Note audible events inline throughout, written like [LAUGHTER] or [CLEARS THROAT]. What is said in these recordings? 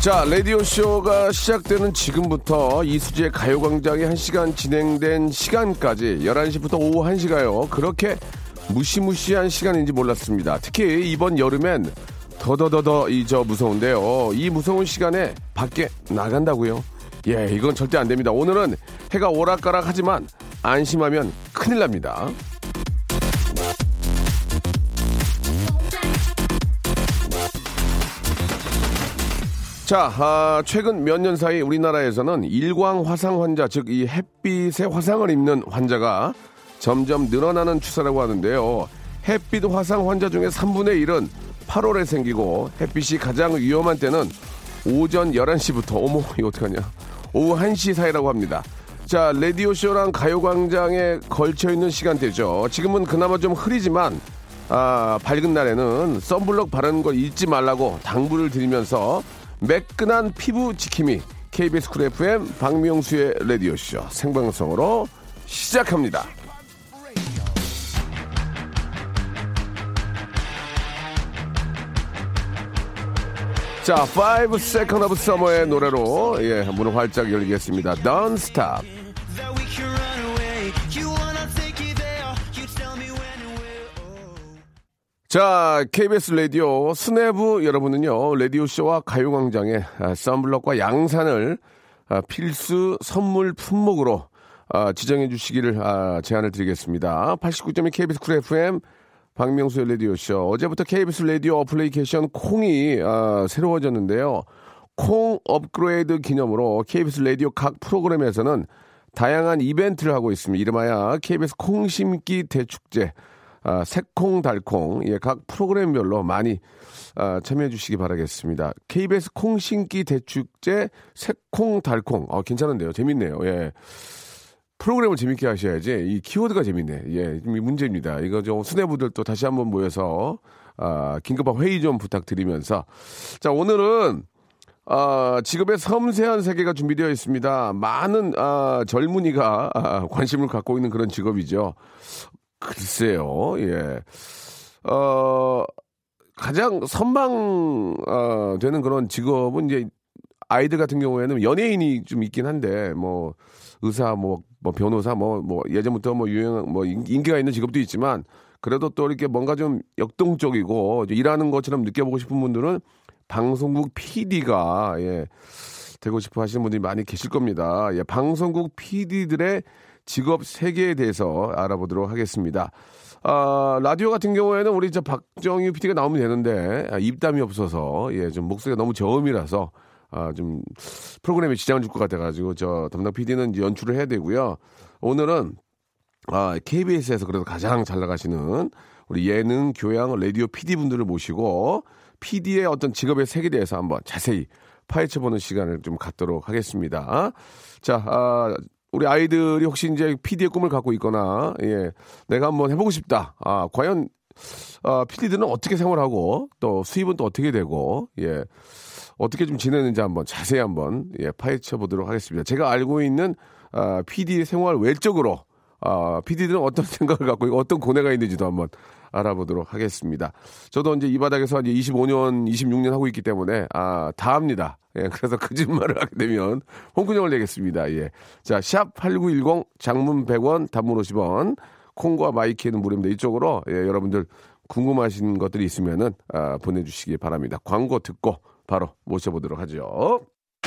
자 라디오쇼가 시작되는 지금부터 이수지의 가요광장이 1시간 진행된 시간까지 11시부터 오후 1시가요 그렇게 무시무시한 시간인지 몰랐습니다 특히 이번 여름엔 더더더더 이 저 무서운데요. 이 무서운 시간에 밖에 나간다고요? 예, 이건 절대 안 됩니다. 오늘은 해가 오락가락 하지만 안심하면 큰일 납니다. 자, 아, 최근 몇 년 사이 우리나라에서는 일광 화상 환자, 즉 이 햇빛의 화상을 입는 환자가 점점 늘어나는 추세라고 하는데요. 햇빛 화상 환자 중에 3분의 1은 8월에 생기고 햇빛이 가장 위험한 때는 오전 11시부터 어머 이거 어떡하냐 오후 1시 사이라고 합니다. 자 라디오쇼랑 가요광장에 걸쳐있는 시간대죠. 지금은 그나마 좀 흐리지만 아, 밝은 날에는 썬블럭 바르는 걸 잊지 말라고 당부를 드리면서 매끈한 피부 지킴이 KBS 쿨 FM 박명수의 라디오쇼 생방송으로 시작합니다. 자, 5 Second of Summer의 노래로 예, 문을 활짝 열리겠습니다. Don't Stop. 자, KBS 라디오 스태프 여러분은요, 라디오쇼와 가요광장의 아, sunblock과 양산을 아, 필수 선물 품목으로 아, 지정해 주시기를 아, 제안을 드리겠습니다. 89.1 KBS 쿨 FM 박명수의 라디오쇼. 어제부터 KBS 라디오 어플리케이션 콩이 아, 새로워졌는데요. 콩 업그레이드 기념으로 KBS 라디오 각 프로그램에서는 다양한 이벤트를 하고 있습니다. 이름하여 KBS 콩심기 대축제, 아, 새콩달콩, 예, 각 프로그램별로 많이 아, 참여해 주시기 바라겠습니다. KBS 콩심기 대축제, 새콩달콩. 어, 괜찮은데요. 재밌네요. 예. 프로그램을 재밌게 하셔야지 이 키워드가 재밌네. 예, 이 문제입니다. 이거 좀 수뇌부들 또 다시 한번 모여서 아, 긴급한 회의 좀 부탁드리면서 자 오늘은 아, 직업의 섬세한 세계가 준비되어 있습니다. 많은 아, 젊은이가 아, 관심을 갖고 있는 그런 직업이죠. 글쎄요, 예. 어, 가장 선망 어, 되는 그런 직업은 이제 아이들 같은 경우에는 연예인이 좀 있긴 한데 뭐 의사 뭐, 뭐 변호사 뭐, 뭐 예전부터 뭐 유행 뭐 인- 인기가 있는 직업도 있지만 그래도 또 이렇게 뭔가 좀 역동적이고 일하는 것처럼 느껴보고 싶은 분들은 방송국 PD가 예 되고 싶어 하시는 분들이 많이 계실 겁니다. 예, 방송국 PD들의 직업 세계에 대해서 알아보도록 하겠습니다. 아, 라디오 같은 경우에는 우리 저 박정희 PD가 나오면 되는데 아, 입담이 없어서 예, 좀 목소리가 너무 저음이라서 아, 좀 프로그램에 지장을 줄 것 같아 가지고 저 담당 PD는 연출을 해야 되고요. 오늘은 아, KBS에서 그래도 가장 잘 나가시는 우리 예능, 교양, 라디오 PD 분들을 모시고 PD의 어떤 직업의 세계에 대해서 한번 자세히 파헤쳐보는 시간을 좀 갖도록 하겠습니다. 자, 아, 우리 아이들이 혹시 이제 PD의 꿈을 갖고 있거나, 예, 내가 한번 해보고 싶다. 아, 과연, 아, PD들은 어떻게 생활하고, 또 수입은 또 어떻게 되고, 예, 어떻게 좀 지내는지 한번 자세히 한번, 예, 파헤쳐 보도록 하겠습니다. 제가 알고 있는, 아, PD 생활 외적으로, 아, PD들은 어떤 [LAUGHS] 생각을 갖고 있고 어떤 고뇌가 있는지도 한번 알아보도록 하겠습니다. 저도 이제 이 바닥에서 이제 25년, 26년 하고 있기 때문에, 아, 다 합니다. 예, 그래서 [LAUGHS] 거짓말을 하게 되면 홍군형을 내겠습니다. 예. 자, 샵 8910 장문 100원, 단문 50원, 콩과 마이키는 무료입니다. 이쪽으로, 예, 여러분들 궁금하신 것들이 있으면은, 아, 보내 주시기 바랍니다. 광고 듣고 바로 모셔 보도록 하죠.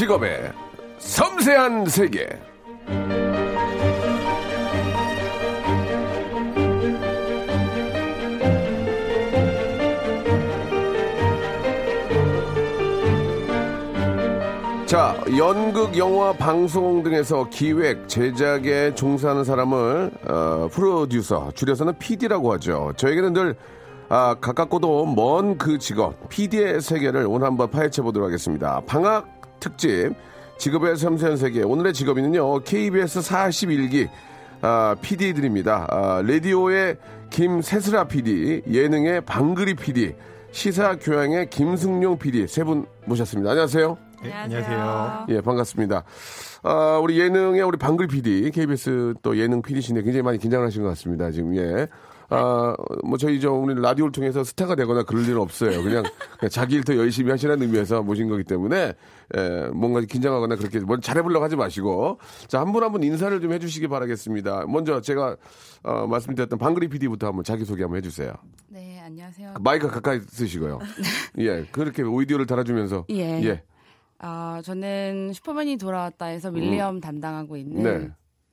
직업의 섬세한 세계. 자, 연극, 영화, 방송 등에서 기획, 제작에 종사하는 사람을 어, 프로듀서, 줄여서는 PD라고 하죠. 저에게는 늘 아, 가깝고도 먼 그 직업, PD의 세계를 오늘 한번 파헤쳐 보도록 하겠습니다. 방학 특집, 직업의 섬세한 세계. 오늘의 직업인은요, KBS 41기 아, PD들입니다. 아, 라디오의 김세슬아 PD, 예능의 방글이 PD, 시사 교양의 김승용 PD 세 분 모셨습니다. 안녕하세요. 네, 안녕하세요. 예, 반갑습니다. 아, 우리 예능의 우리 방글 PD, KBS 또 예능 PD신데 굉장히 많이 긴장을 하신 것 같습니다. 지금, 예. 아, 뭐 저희 저 우리 라디오를 통해서 스타가 되거나 그럴 일은 없어요. 그냥, 그냥 자기 일 더 열심히 하시라는 의미에서 모신 거기 때문에, 예, 뭔가 긴장하거나 그렇게 뭘 잘해보려고 하지 마시고, 자, 한 분 한 분 인사를 좀 해주시기 바라겠습니다. 먼저 제가, 어, 말씀드렸던 방글이 PD부터 한번 자기소개 한번 해주세요. 네, 안녕하세요. 마이크 가까이 쓰시고요. [LAUGHS] 예, 그렇게 오디오를 달아주면서. 예. 예. 아, 저는 슈퍼맨이 돌아왔다 에서 윌리엄 담당하고 있는 네.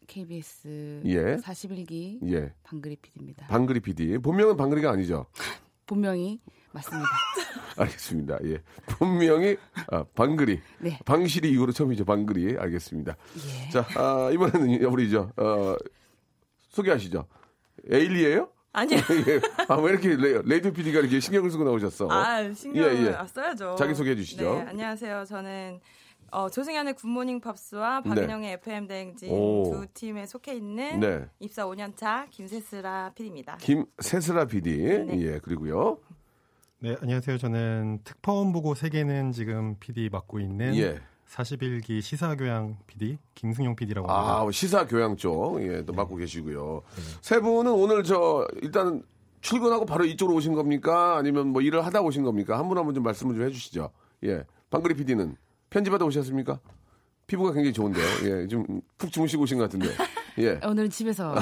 KBS 예. 41기 예. 방그리 PD입니다. 방글이 PD. 본명은 방글이가 아니죠? [LAUGHS] 본명이 맞습니다. [LAUGHS] 알겠습니다. 예. 본명이 아, 방글이. 네. 방실이 이후로 처음이죠. 방글이. 알겠습니다. 예. 자, 아, 이번에는 우리 저 어, 소개하시죠. 에일리예요? 아니요. [LAUGHS] 예. 아, 왜 이렇게 레, radio PD가 이렇게 신경을 쓰고 나오셨어? 아, 신경을 예, 예. 아, 써야죠. 자기 소개해 주시죠. 네, 안녕하세요. 저는 어, 조승현의 굿모닝 팝스와 박은영의 FM 대행진 네. 오. 두 팀에 속해 있는 네. 입사 5년차 김세슬아 PD입니다. 김세슬아 PD. 네. 예, 그리고요. 네, 안녕하세요. 저는 특파원 보고 세계는 지금 PD 맡고 있는 예. 41기 시사교양 PD 김승용 PD라고 합니다. 아, 시사 교양 쪽, 예, 또 맡고 계시고요. 세 분은 오늘 저, 일단 출근하고 바로 이쪽으로 오신 겁니까? 아니면 뭐 일을 하다 오신 겁니까? 한 분 한 분 좀 말씀을 좀 해주시죠. 예. 방그리 PD는 편집하다 오셨습니까? 피부가 굉장히 좋은데요. 예, 좀 푹 주무시고 오신 것 같은데. 예. [LAUGHS] 오늘 집에서 네,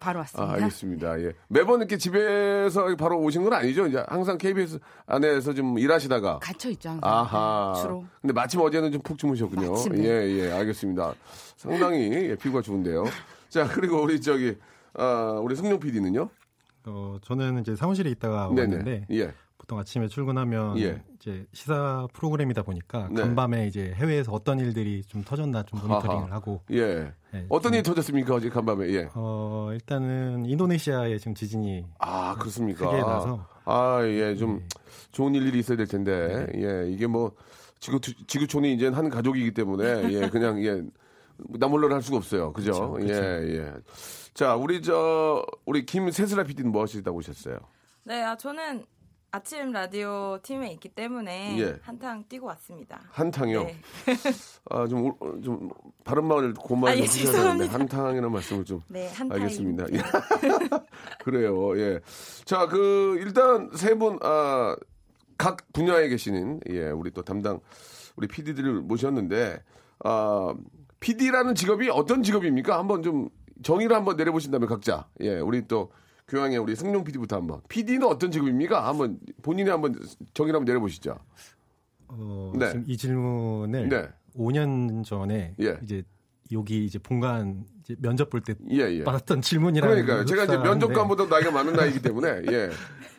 바로 왔습니다. 아, 알겠습니다. 예. 매번 이렇게 집에서 바로 오신 건 아니죠? 이제 항상 KBS 안에서 좀 일하시다가. 갇혀 있죠, 항상. 아하. 네, 주로. 근데 마침 어제는 좀 푹 주무셨군요. 마침, 예, 네. 예, 알겠습니다. 상당히 예, 피부가 좋은데요. 자, 그리고 우리 저기, 아, 우리 승용 PD는요? 어, 저는 이제 사무실에 있다가 왔는데 예. 보통 아침에 출근하면 예. 이제 시사 프로그램이다 보니까 네. 간밤에 이제 해외에서 어떤 일들이 좀 터졌나 좀 모니터링을 아하. 하고 예. 네, 어떤 좀- 일이 터졌습니까? 어제 간밤에. 예. 어, 일단은 인도네시아에 지금 지진이 아, 그렇습니까? 크게 나서 아, 예, 좀 네. 좋은 일들이 있어야 될 텐데. 예, 이게 뭐 지구 지구촌이 이제 한 가족이기 때문에 예, 그냥 예. 나몰라를 할 수가 없어요. 그죠? 그쵸, 그쵸. 예, 예. 자, 우리 저 우리 김세슬아 PD는 뭐 하시다 오셨어요? 네, 아, 저는 아침 라디오 팀에 있기 때문에 예. 한탕 뛰고 왔습니다. 한탕이요. 네. 아, 좀, 바른 말을 고마워 아, 예, 주셔야 되는데. 한탕이라는 말씀을 좀. 네. 알겠습니다. 예. [LAUGHS] 그래요, 예. 자, 그, 일단 세 분, 아, 각 분야에 계시는, 예, 우리 또 담당, 우리 PD들을 모셨는데, 아, PD라는 직업이 어떤 직업입니까? 한번 좀 정의를 한번 내려보신다면 각자. 예, 우리 또 교양의 우리 승용 PD부터 한번. PD는 어떤 직업입니까? 한번 본인이 한번 정의를 한번 내려보시죠. 어, 네. 지금 이 질문을 네. 5년 전에 예. 이제 여기 이제 본관 이제 면접 볼때 예, 예. 받았던 질문이라는 그러니까요. 제가 이제 면접관보다 나이가 많은 나이기 때문에, 예.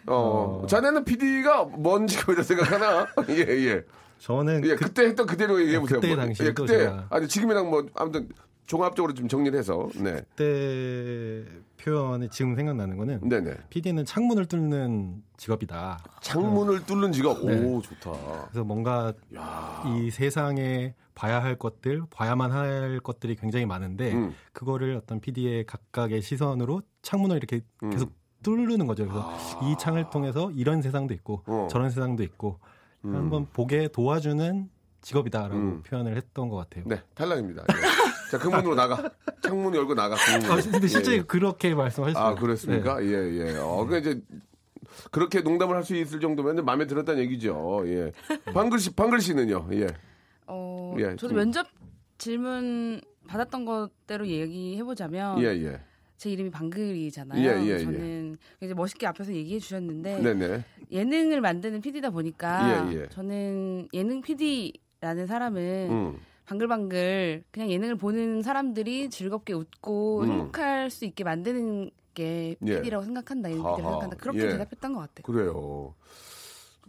어, 어. 자네는 PD가 뭔 직업이라 생각하나? [LAUGHS] 예, 예. 저는 예, 그, 그때 했던 그대로 얘기해 보세요. 그때 뭐. 당시에 예, 또 그때 제가- 아니 지금이랑 뭐 아무튼 종합적으로 좀 정리를 해서 네, 그때 표현이 지금 생각나는 거는 네, 네. PD는 창문을 뚫는 직업이다. 창문을 뚫는 직업. 네. 오, 좋다. 그래서 뭔가 이 세상에 봐야 할 것들, 봐야만 할 것들이 굉장히 많은데 음. 그거를 어떤 PD의 각각의 시선으로 창문을 이렇게 음. 계속 뚫는 거죠. 그래서 이 창을 통해서 이런 세상도 있고 어. 저런 세상도 있고 음. 한번 보게 도와주는 직업이다라고 음. 표현을 했던 것 같아요. 네, 탈락입니다. 예. [LAUGHS] 자, 그 문으로 나가. 창문 열고 나가. 그 문으로. 아, 근데 실제 예, 예. 그렇게 말씀하셨어요. 아, 그렇습니까? 예, 예. 어, 그 이제 그렇게 농담을 할 수 있을 정도면 마음에 들었다는 얘기죠. 예. 방글 씨, 방글 씨는요. 예. 어, 예, 저도 좀- 면접 질문 받았던 것대로 얘기해 보자면 예, 예. 제 이름이 방글이잖아요. 예, 예, 예. 저는 이제 멋있게 앞에서 얘기해 주셨는데 네, 네. 예능을 만드는 PD다 보니까 예, 예. 저는 예능 PD PD라는 사람은 음. 방글방글 그냥 예능을 보는 사람들이 즐겁게 웃고 음. 행복할 수 있게 만드는 게 예. PD라고 생각한다. PD라고 생각한다. 그렇게 예. 대답했던 것 같아요. 그래요.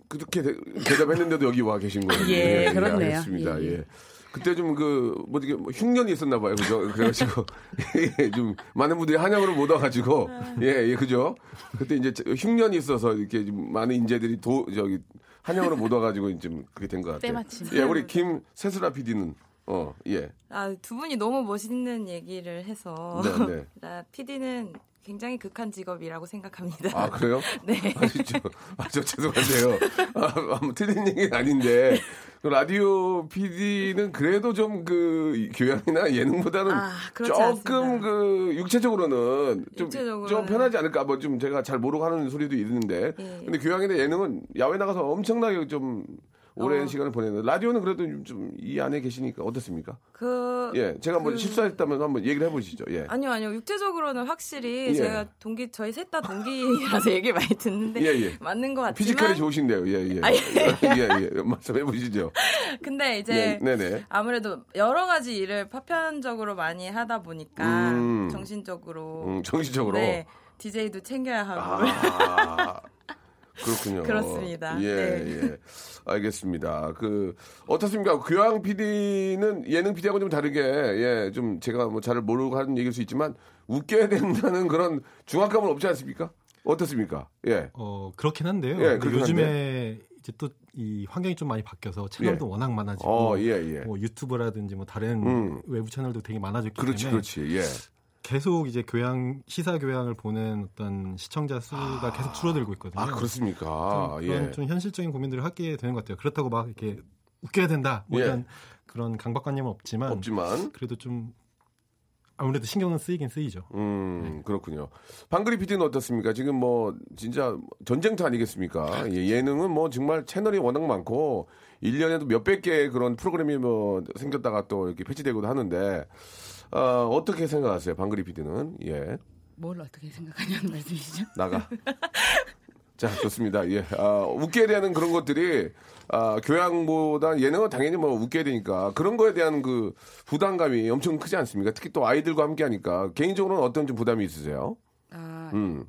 그렇게 대, 대답했는데도 여기 와 계신 거예요. [LAUGHS] 예, 그렇네요. 알겠습니다. 예, 예. 예. 그때 좀 그, 뭐, 이게 뭐 흉년이 있었나 봐요. 그죠? 그래가지고, [LAUGHS] 예, 좀, 많은 분들이 한약으로 못 와가지고, 예, 예, 그죠? 그때 이제 흉년이 있어서 이렇게 좀 많은 인재들이 도, 저기, 한약으로 못 와가지고 좀 그게 된 것 같아요. 때마침. 예, 우리 김세수라 PD는, 어, 예. 아, 두 분이 너무 멋있는 얘기를 해서 네, 네. [LAUGHS] 나 PD는 굉장히 극한 직업이라고 생각합니다. 아, 그래요? [LAUGHS] 네. 아시죠? 아, 저 죄송한데요. 아, 뭐 틀린 얘기는 아닌데, 그 라디오 PD는 그래도 좀 그 교양이나 예능보다는 아, 조금 않습니다. 그 육체적으로는 좀, 육체적으로는. 좀 편하지 않을까? 뭐 좀 제가 잘 모르고 하는 소리도 있는데, 예. 근데 교양이나 예능은 야외 나가서 엄청나게 좀 오랜 어. 시간을 보내는 라디오는 그래도 좀 이 안에 계시니까 어떻습니까? 그 예, 제가 뭐 그- 실수했다면 한번 얘기를 해보시죠. 예. 아니요, 아니요. 육체적으로는 확실히 예. 제가 동기 저희 셋 다 동기라서 얘기 많이 듣는데 예, 예. 맞는 것 같지만 피지컬이 좋으신데요. 예, 예. 아, 예. [LAUGHS] 예, 예. 말씀해 보시죠. 근데 이제 네, 네네. 아무래도 여러 가지 일을 파편적으로 많이 하다 보니까 음. 정신적으로 음, 정신적으로. 네, DJ도 챙겨야 하고 아, 그렇군요. 그렇습니다. 예, 네. 예. 알겠습니다. 그, 어떻습니까? 교양 PD는 예능 PD하고 좀 다르게, 예, 좀 제가 뭐 잘 모르고 하는 얘기일 수 있지만, 웃겨야 [LAUGHS] 된다는 그런 중압감은 없지 않습니까? 어떻습니까? 예. 어 그렇긴 한데요. 예, 그렇긴 요즘에 이제 또 이 환경이 좀 많이 바뀌어서 채널도 예. 워낙 많아지고 어, 예, 예. 뭐 유튜브라든지 뭐 다른 음. 외부 채널도 되게 많아졌기 그렇지, 때문에 그렇지. 예. 계속 이제 교양 시사 교양을 보는 어떤 시청자 수가 계속 줄어들고 있거든요. 아, 그렇습니까? 좀 그런 예. 좀 현실적인 고민들을 하게 되는 것 같아요. 그렇다고 막 이렇게 웃겨야 된다 뭐 예. 이런 그런 강박관념은 없지만, 없지만. 그래도 좀 아무래도 신경은 쓰이긴 쓰이죠. 음, 그렇군요. 방그리 PD는 어떻습니까? 지금 뭐, 진짜 전쟁터 아니겠습니까? 예, 예능은 뭐 정말 채널이 워낙 많고, 1년에도 몇백 개의 그런 프로그램이 뭐 생겼다가 또 이렇게 패치되고도 하는데, 어, 어떻게 생각하세요? 방그리 PD는? 예. 뭘 어떻게 생각하냐는 말씀이시죠? 나가. [LAUGHS] 자, 좋습니다. 예. 아, 웃게 되는 그런 것들이, 아, 교양보다 예능은 당연히 뭐 웃게 되니까 그런 거에 대한 그 부담감이 엄청 크지 않습니까? 특히 또 아이들과 함께 하니까 개인적으로는 어떤 좀 부담이 있으세요? 아, 음.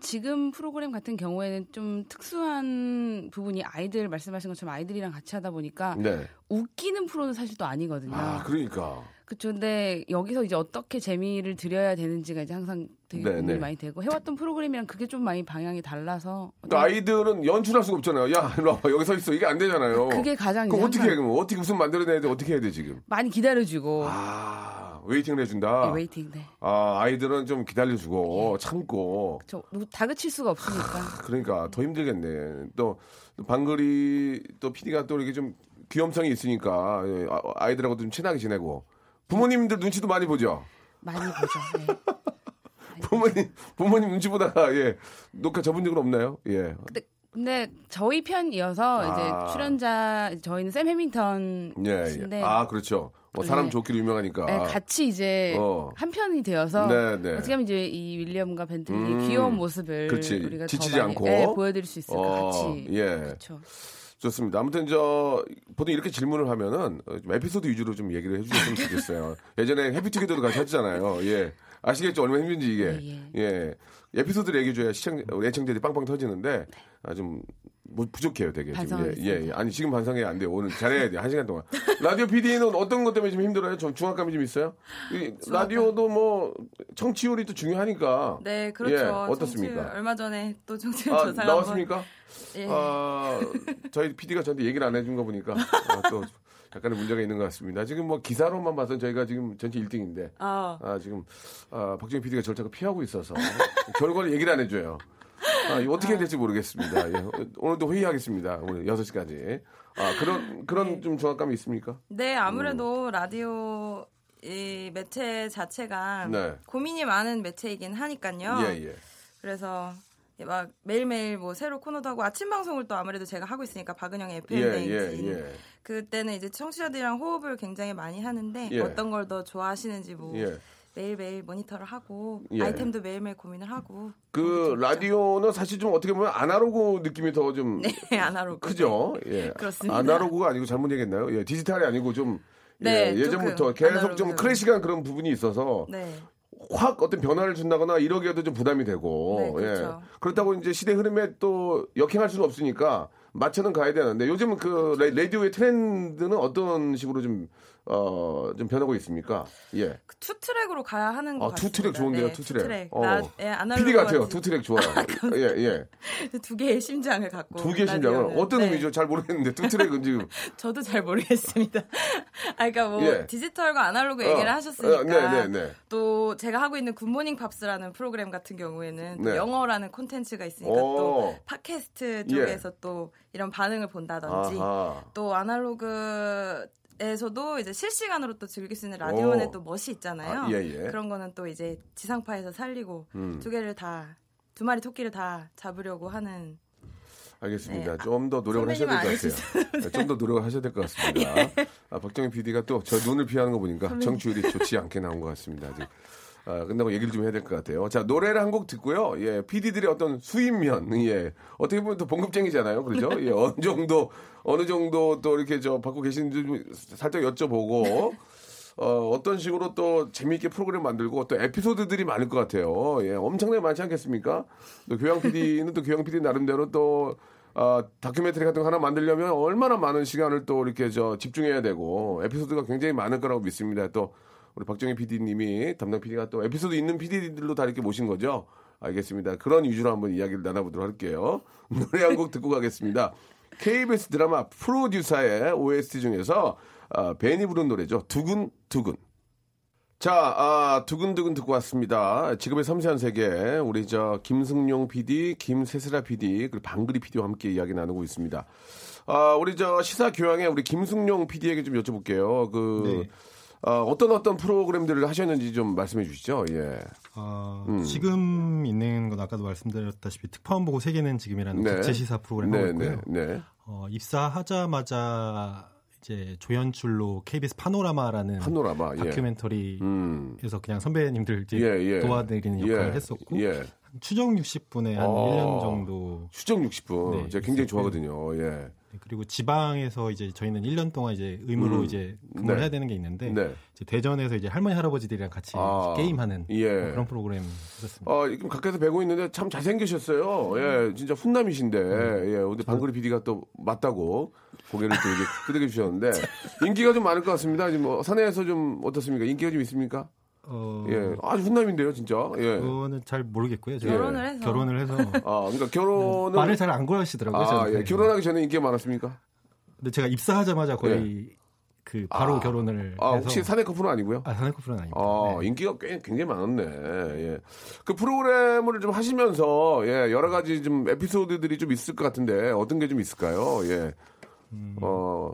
지금 프로그램 같은 경우에는 좀 특수한 부분이 아이들 말씀하신 것처럼 아이들이랑 같이 하다 보니까 네. 웃기는 프로는 사실 또 아니거든요. 아, 그러니까. 그쵸. 근데 여기서 이제 어떻게 재미를 드려야 되는지가 이제 항상 되게 네, 고민이 네. 많이 되고 해왔던 프로그램이랑 그게 좀 많이 방향이 달라서 그러니까 아이들은 연출할 수가 없잖아요. 야, 일로 와봐. 여기 서 있어. 이게 안 되잖아요. 그게 가장 그럼 어떻게 해? 그럼 어떻게 무슨 만들어내야 돼? 어떻게 해야 돼, 지금? 많이 기다려주고 아, waiting을 해준다. 네, waiting. 네. 아, 아이들은 좀 기다려주고, 참고. 저 다그칠 수가 없으니까. 그러니까 더 힘들겠네. 또 방글이 또 PD가 또 이렇게 좀 귀염성이 있으니까 예, 아- 아이들하고 좀 친하게 지내고 부모님들 눈치도 많이 보죠. 많이 보죠. 네. 부모님 부모님 눈치 보다가 예 녹화 접은 적은 없나요? 예. 근데 근데 저희 편이어서 아. 이제 출연자 저희는 샘 해밍턴 예, 예. 아 그렇죠. 뭐 사람 네. 좋기로 유명하니까. 네, 같이 이제 어. 한 편이 되어서 네, 네. 어떻게 하면 이제 이 윌리엄과 벤틀리의 음. 귀여운 모습을 그렇지. 우리가 지치지 더 많이 않고. 네, 보여드릴 수 있을까 어, 같이. 예. 그렇죠. 좋습니다. 아무튼 저 보통 이렇게 질문을 하면은 어, 좀 에피소드 위주로 좀 얘기를 해주셨으면 [LAUGHS] 좋겠어요. 예전에 해피투게더도 같이 했잖아요. 예. 아시겠죠? 얼마나 힘든지 이게. 예, 예. 에피소드를 얘기해줘야 시청, 우리 애청자들이 빵빵 터지는데, 아, 좀, 뭐 부족해요, 되게. 지금. 예. 예, 예. 아니, 지금 반성이 안 돼요. 오늘 잘해야 돼요. 한 시간 동안. 라디오 PD는 어떤 것 때문에 좀 힘들어요? 좀 중압감이 좀 있어요? 이 라디오도 뭐, 청취율이 또 중요하니까. 네, 그렇죠. 예, 어떻습니까? 얼마 전에 또 청취율 아, 조사를 나왔습니까? 예. 아, 저희 PD가 저한테 얘기를 안 해준 거 보니까 아, 또 약간의 문제가 있는 것 같습니다. 지금 뭐 기사로만 봐서는 저희가 지금 전체 1등인데 아, 아, 지금 아, 박정희 PD가 자꾸 피하고 있어서 결과를 얘기를 안 해줘요. 아, 어떻게 해야 될지 모르겠습니다. 예, 오늘도 회의하겠습니다. 오늘 6시까지. 아, 그런, 그런 네. 좀 중압감이 있습니까? 네, 아무래도 음. 라디오 이 매체 자체가 네. 고민이 많은 매체이긴 하니까요. 예, 예. 그래서 막 매일매일 뭐 새로 코너도 하고 아침 방송을 또 아무래도 제가 하고 있으니까 박은영의 예, FM 예, 대행진. 예. 그때는 이제 청취자들이랑 호흡을 굉장히 많이 하는데 예. 어떤 걸 더 좋아하시는지 뭐 예. 매일매일 모니터를 하고 예. 아이템도 매일매일 고민을 하고 그 라디오는 사실 좀 어떻게 보면 아날로그 느낌이 더좀 네, [LAUGHS] 아나로그. 크죠. 예. 그렇습니다. 아날로그가 아니고 잘못 얘기했나요? 예, 디지털이 아니고 좀 네, 예, 예전부터 조금 계속 좀 아날로그. 클래식한 그런 부분이 있어서 네. 확 어떤 변화를 준다거나 이러기에도 좀 부담이 되고 네, 그렇죠. 예. 그렇다고 이제 시대 흐름에 또 역행할 수는 없으니까 맞춰는 가야 되는데 요즘 그 레- 라디오의 트렌드는 어떤 식으로 좀 어, 좀 변하고 있습니까? 예. 그 two-track으로 가야 하는 것 아, 같습니다. 투트랙 좋은데요, 네, 투트랙. 어. 나, 예, 아날로그 PD 같아요. 투트랙 좋아요. 예, 예. [LAUGHS] 두 개의 심장을 갖고 두 개의 라디오는. 어떤 네. 의미죠? 잘 모르겠는데 two-track은 지금 [LAUGHS] 저도 잘 모르겠습니다. [LAUGHS] 아, 그러니까 뭐 예. 디지털과 아날로그 얘기를 어. 하셨으니까 어, 네, 네, 네. 또 제가 하고 있는 굿모닝 팝스라는 프로그램 같은 경우에는 또 네. 영어라는 콘텐츠가 있으니까 오. 또 팟캐스트 쪽에서 또 이런 반응을 본다든지 예. 아하. 또 아날로그 에서도 이제 실시간으로 또 즐길 수 있는 라디오의 오. 또 멋이 있잖아요. 아, 예, 예. 그런 거는 또 이제 지상파에서 살리고 음. 두 개를 다 두 마리 토끼를 다 잡으려고 하는 알겠습니다. 네, 좀더 노력을 하셔야 될 것 같아요. 좀 더 노력을 하셔야 될 것 같습니다. [LAUGHS] 아, 박정희 PD가 또 저 눈을 피하는 거 보니까 정치율이 좋지 않게 나온 것 같습니다. 아직. 아, 끝나고 얘기를 좀 해야 될 것 같아요. 자, 노래를 한 곡 듣고요. 예, PD들의 어떤 수입면, 예, 어떻게 보면 또 봉급쟁이잖아요. 그렇죠? 예, 어느 정도, 어느 정도 또 이렇게 저 받고 계시는지 좀 살짝 여쭤보고, 어, 어떤 식으로 또 재미있게 프로그램 만들고 또 에피소드들이 많을 것 같아요. 예, 엄청나게 많지 않겠습니까? 또 교양 PD는 또 교양 PD 나름대로 또 아, 다큐멘터리 같은 거 하나 만들려면 얼마나 많은 시간을 또 이렇게 저 집중해야 되고 에피소드가 굉장히 많을 거라고 믿습니다. 또 우리 박정희 PD님이 담당 PD가 또 에피소드 있는 PD들로 다 이렇게 모신 거죠. 알겠습니다. 그런 위주로 한번 이야기를 나눠보도록 할게요. [LAUGHS] 노래 한 곡 듣고 가겠습니다. KBS 드라마 프로듀서의 OST 중에서 아, 벤이 부른 노래죠. 두근두근. 자, 아, 두근두근 듣고 왔습니다. 지금의 섬세한 세계, 우리 저 김승용 PD, 김세슬아 PD, 그리고 방글이 PD와 함께 이야기 나누고 있습니다. 아, 우리 저 시사 교양에 우리 김승용 PD에게 좀 여쭤볼게요. 그, 네. 아, 어떤 어떤 프로그램들을 하셨는지 좀 말씀해 주시죠. 예. 어, 음. 지금 있는 건 아까도 말씀드렸다시피 특파원 보고 세계는 지금이라는 네. 국제 시사 프로그램 하고 네, 있고요. 네, 네. 어, 입사하자마자 이제 조연출로 KBS 파노라마라는 파노라마, 예. 다큐멘터리에서 음. 그냥 선배님들 이제 예, 예. 도와드리는 역할을 예, 했었고 예. 추정 60분에 한 어. 1년 정도 수정 60분. 네, 제가 굉장히 있었고요. 좋아하거든요. 예. 네, 그리고 지방에서 이제 저희는 1년 동안 이제 의무로 음. 이제 근무를 네. 해야 되는 게 있는데 네. 이제 대전에서 이제 할머니 할아버지들이랑 같이 아. 게임하는 예. 뭐 그런 프로그램 했었습니다. 어, 지금 가까이서 뵈고 있는데 참 잘생기셨어요. 예, 진짜 훈남이신데, 예, 근데 방글이 PD가 또 맞다고 고개를 또 이렇게 [LAUGHS] 끄덕여 주셨는데, 인기가 좀 많을 것 같습니다. 지금 뭐, 사내에서 좀 어떻습니까? 인기가 좀 있습니까? 어, 예, 아주 훈남인데요, 진짜. 예. 그거는 잘 모르겠고요. 제가 결혼을 해서 결혼을 해서 아, 그러니까 결혼은. 말을 잘 안 걸으시더라고요. 아. 예, 결혼하기 전에 인기가 많았습니까? 근데 제가 입사하자마자 거의 그 바로 아. 결혼을 아, 해서 혹시 사내 커플은 아니고요? 아 사내 커플은 아닙니다. 아, 네. 인기가 꽤 굉장히 많았네. 예. 그 프로그램을 좀 하시면서 예, 여러 가지 좀 에피소드들이 좀 있을 것 같은데 어떤 게 좀 있을까요? 예. 음. 어.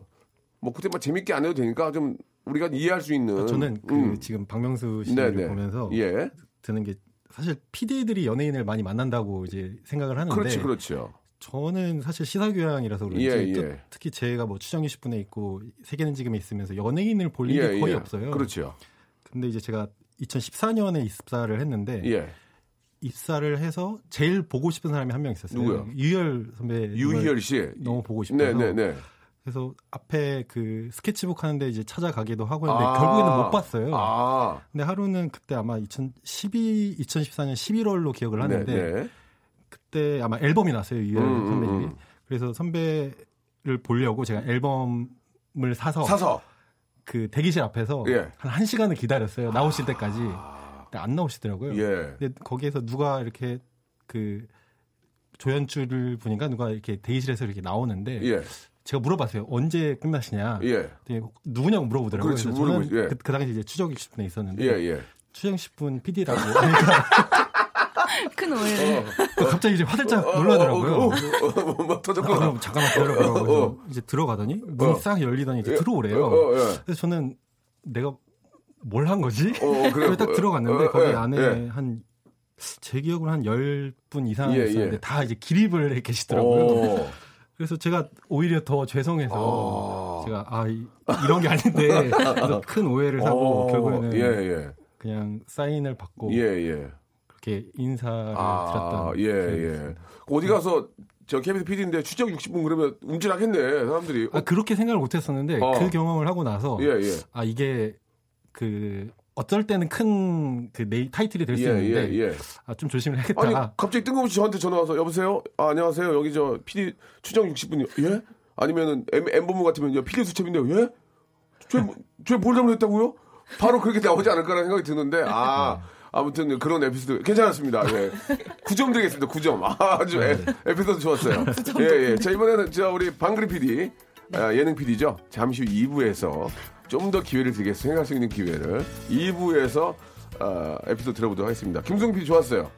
뭐 그때 뭐 재밌게 안 해도 되니까 좀 우리가 이해할 수 있는 저는 그 음. 지금 박명수 씨를 네네. 보면서 예. 드는 게 사실 PD들이 연예인을 많이 만난다고 이제 생각을 하는데 그렇지 그렇죠. 저는 사실 시사 교양이라서 그런지 예, 또 예. 특히 제가 뭐 추정 20분에 있고 세계는 지금에 있으면서 연예인을 볼 일이 거의 없어요. 그렇죠. 근데 이제 제가 2014년에 입사를 했는데 예. 입사를 해서 제일 보고 싶은 사람이 한 명 있었어요. 누구요? 유희열 선배. 유희열 씨. 너무 보고 싶어서. 네, 네, 네. 그래서 앞에 그 스케치북 하는데 이제 찾아가기도 하고 했는데 아. 결국에는 못 봤어요. 아. 근데 하루는 그때 아마 2012, 2014년 11월로 기억을 하는데 네, 네. 그때 아마 앨범이 났어요 유열 음, 음, 선배님이. 음. 그래서 선배를 보려고 제가 앨범을 사서, 사서 그 대기실 앞에서 예. 한 1시간을 기다렸어요. 나오실 때까지. 근데 안 나오시더라고요. 예. 근데 거기에서 누가 이렇게 그 조연출 분인가 누가 이렇게 대기실에서 이렇게 나오는데 예. 제가 물어봤어요. 언제 끝나시냐? 예. 누구냐고 물어보더라고요. 그렇지, 그래서 저는 예. 그, 그 당시 이제 추적 60분에 있었는데 예, 예. 추정 10분 PD라고 하니까 큰 오해를. 갑자기 이제 화들짝 어, 놀라더라고요. 어, 어, 어, 어, 뭐 아, 터졌구나. 그럼 잠깐만 기다려보라고 이제 들어가더니 문이 싹 열리더니 이제 들어오래요. 어, 어, 예. 그래서 저는 내가 뭘 한 거지? 어, 어? 그래서 딱 들어갔는데 어, 어, 거기 예, 안에 예. 한제 기억으로 한 10분 이상 예, 있었는데 예. 다 이제 기립을 해 계시더라고요. 오. 그래서 제가 오히려 더 죄송해서 어. 제가 아 이, 런게 아닌데 [LAUGHS] 큰 오해를 사고 어, 결국에는 예, 예. 그냥 사인을 받고 예, 예. 그렇게 인사를 아, 드렸던 예, 예. 어디 가서 저 KBS PD인데 추적 60분 그러면 움찔하겠네, 사람들이. 아, 그렇게 생각을 못했었는데 어. 그 경험을 하고 나서 예, 예. 아 이게 그 어쩔 때는 큰그 타이틀이 될수 예, 있는데 예, 예. 아, 좀 조심을 해야겠다. 아니, 갑자기 뜬금없이 저한테 전화 와서, 여보세요? 아, 안녕하세요. 여기 저 PD 추정 60분이요. 예? 아니면은 M, M본부 같으면, 요 PD 수첩인데요. 예? 쟤뭘 잘못했다고요? 바로 그렇게 나오지 않을까라는 생각이 드는데, 아, 아무튼 그런 에피소드 괜찮았습니다. 예. 9점 드리겠습니다. 9점. 아, 아주 에, 에피소드 좋았어요. 예, 예. 자, 이번에는 저 우리 방그리 PD, 아, 예능 PD죠. 잠시 후 2부에서 좀 더 기회를 드리겠습니다. 생각할 수 있는 기회를. 2부에서 아, 에피소드 들어보도록 하겠습니다. 김성 PD 좋았어요.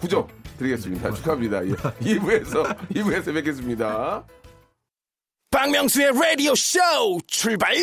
9점 드리겠습니다. 축하합니다. 예. 2부에서, [LAUGHS] 2부에서 뵙겠습니다. 박명수의 라디오 쇼 출발!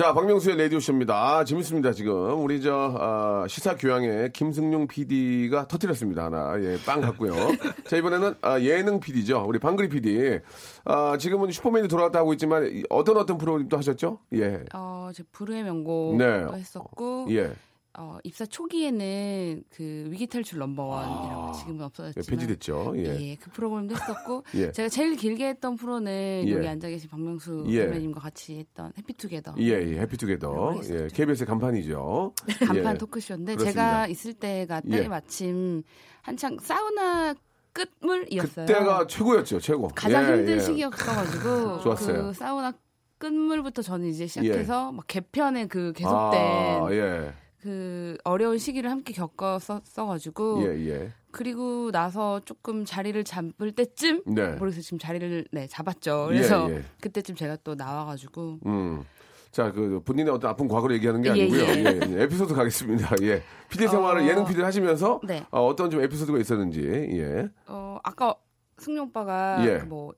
자, 박명수의 라디오쇼입니다. 아, 재밌습니다, 지금. 우리 저, 아, 시사 교양의 김승용 PD가 터뜨렸습니다, 하나. 예, 빵 갔고요. [LAUGHS] 자, 이번에는 아, 예능 PD죠. 우리 방그리 PD. 아, 지금은 슈퍼맨이 돌아왔다 하고 있지만, 이- 어떤 어떤 프로그램도 하셨죠? 예. 어, 제 불후의 명곡 네. 했었고 예. 어, 입사 초기에는 그 위기 탈출 넘버원이라고 아, 지금은 예, 없어졌지만 폐지됐죠. 예. 예, 그 프로그램도 했었고 [LAUGHS] 예. 제가 제일 길게 했던 프로는 예. 여기 앉아 계신 박명수 예. 선배님과 같이 했던 해피투게더 예, 예, 해피투게더. 네, 예, KBS의 간판이죠. [LAUGHS] 간판 예. 토크쇼인데 그렇습니다. 제가 있을 때가 때 예. 마침 한창 사우나 끝물이었어요. 그때가 최고였죠, 최고. 가장 예, 힘든 예. 시기였어가지고 [LAUGHS] 좋았어요. 그 사우나 끝물부터 저는 이제 시작해서 막 개편의 그 계속된 아, 예. 그 어려운 시기를 함께 겪었어가지고 예, 예. 그리고 나서 조금 자리를 잡을 때쯤 네. 모르겠어요 지금 자리를 네 잡았죠 그래서 예, 예. 그때쯤 제가 또 나와가지고 음. 자, 그 본인의 어떤 아픈 과거를 얘기하는 게 예, 아니고요. 예. 예, 예. 에피소드 가겠습니다. [LAUGHS] 예. PD 생활을 어, 예능 PD를 하시면서 네. 어, 떤좀 에피소드가 있었는지. 예. 어 아까 승용 오빠가 예. 그뭐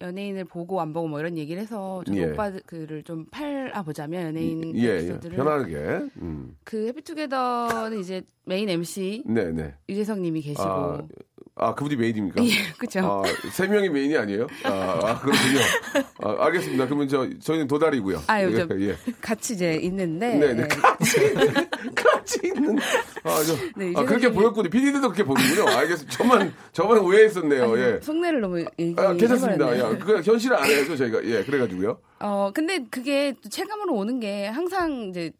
연예인을 보고 안 보고 뭐 이런 얘기를 해서 저 예. 오빠들을 좀 팔아 보자면 연예인 예, 예. 에피소드를 편안하게. 음. 그 해피투게더는 이제 메인 MC 네, 네. 유재석님이 계시고 아, 아, 그분이 메인입니까? 예 그죠 아, 세 명이 메인이 아니에요? 아, 아, 그렇군요. 아, 알겠습니다. 그러면 저, 저희는 도다리고요. 아, 요즘 예, 예. 같이 이제 있는데 네, 네. 예. [LAUGHS] 같이 있는. 아, 저, 네, 아, 그렇게 유재석님이- 보였군요. PD들도 그렇게 보는군요. 알겠습니다. 저만, 저만 오해했었네요. 예. 속내를 너무 얘기 아, 괜찮습니다. 야, 그 현실을 안 해야죠, 저희가. 예, 그래가지고요. 어, 근데 그게 또 체감으로 오는 게 항상 이제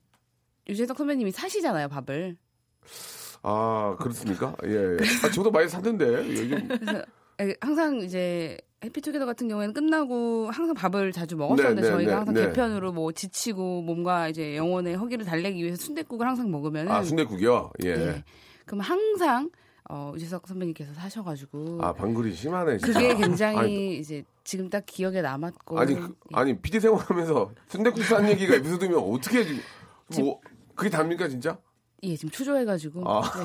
유재석 선배님이 사시잖아요, 밥을. 아, 그렇습니까? 예. 예. 아, 저도 많이 샀는데, 요즘. 그래서 에, 항상 이제 해피투게더 같은 경우에는 끝나고 항상 밥을 자주 먹었었는데 네, 네, 저희가 네, 항상 네. 개편으로 뭐 지치고 몸과 이제 영혼의 허기를 달래기 위해서 순댓국을 항상 먹으면은 아, 순대국이요? 예. 예. 그럼 항상 어, 유재석 선배님께서 사셔가지고 아, 방글이 심하네, 진짜. 그게 굉장히 아니, 이제 지금 딱 기억에 남았고 아니, 그, 아니, PD 생활하면서 순대국 산 얘기가 [LAUGHS] 에피소드면 어떻게, 지금, 뭐, 그게 답니까, 진짜? 예 지금 추조해가지고 아. 네.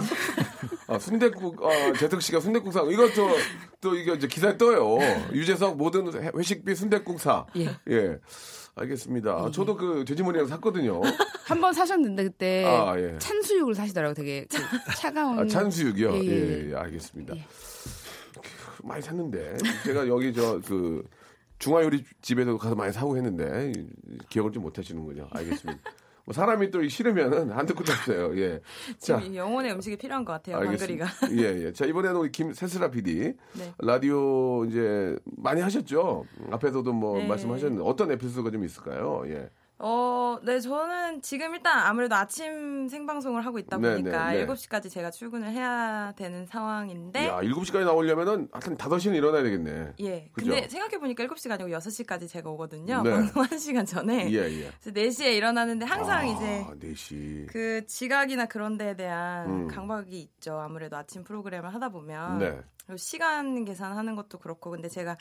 아, 순대국, 아, 재석 씨가 순대국 사. 이것도, 또 이게 이제 기사에 떠요. 유재석 모든 회- 회식비 순대국 사. 예. 알겠습니다. 저도 그 돼지머리랑 샀거든요. [LAUGHS] 한 번 사셨는데 그때 아, 예. 찬수육을 사시더라고 되게 그 차가운 아, 찬수육이요? 예, 예, 예. 예, 알겠습니다. 예. 많이 샀는데. 제가 여기 저, 그, 중화요리 집에도 가서 많이 사고 했는데, 기억을 좀 못 하시는군요. 알겠습니다. 뭐 사람이 또 싫으면은 한두 끝도 없어요. 예. [LAUGHS] 자, 영혼의 음식이 필요한 것 같아요. 알겠습니다. 방글이가. [LAUGHS] 예, 예. 자, 이번에는 우리 김세슬아 PD. 네. 라디오 이제 많이 하셨죠? 앞에서도 뭐 네. 말씀하셨는데 어떤 에피소드가 좀 있을까요? 예. 어, 네, 저는 지금 일단 아무래도 아침 생방송을 하고 있다 네, 보니까 네, 네. 7시까지 제가 출근을 해야 되는 상황인데 야, 7시까지 나오려면은 하여튼 5시는 일어나야 되겠네. 예. 그죠? 근데 생각해보니까 7시가 아니고 6시까지 제가 오거든요. 네. 방송 1시간 전에. 예, 예. 그래서 4시에 일어나는데 항상 이제 아, 4시. 그 지각이나 그런 데에 대한 음. 강박이 있죠. 아무래도 아침 프로그램을 하다 보면. 네. 그리고 시간 계산하는 것도 그렇고. 근데 제가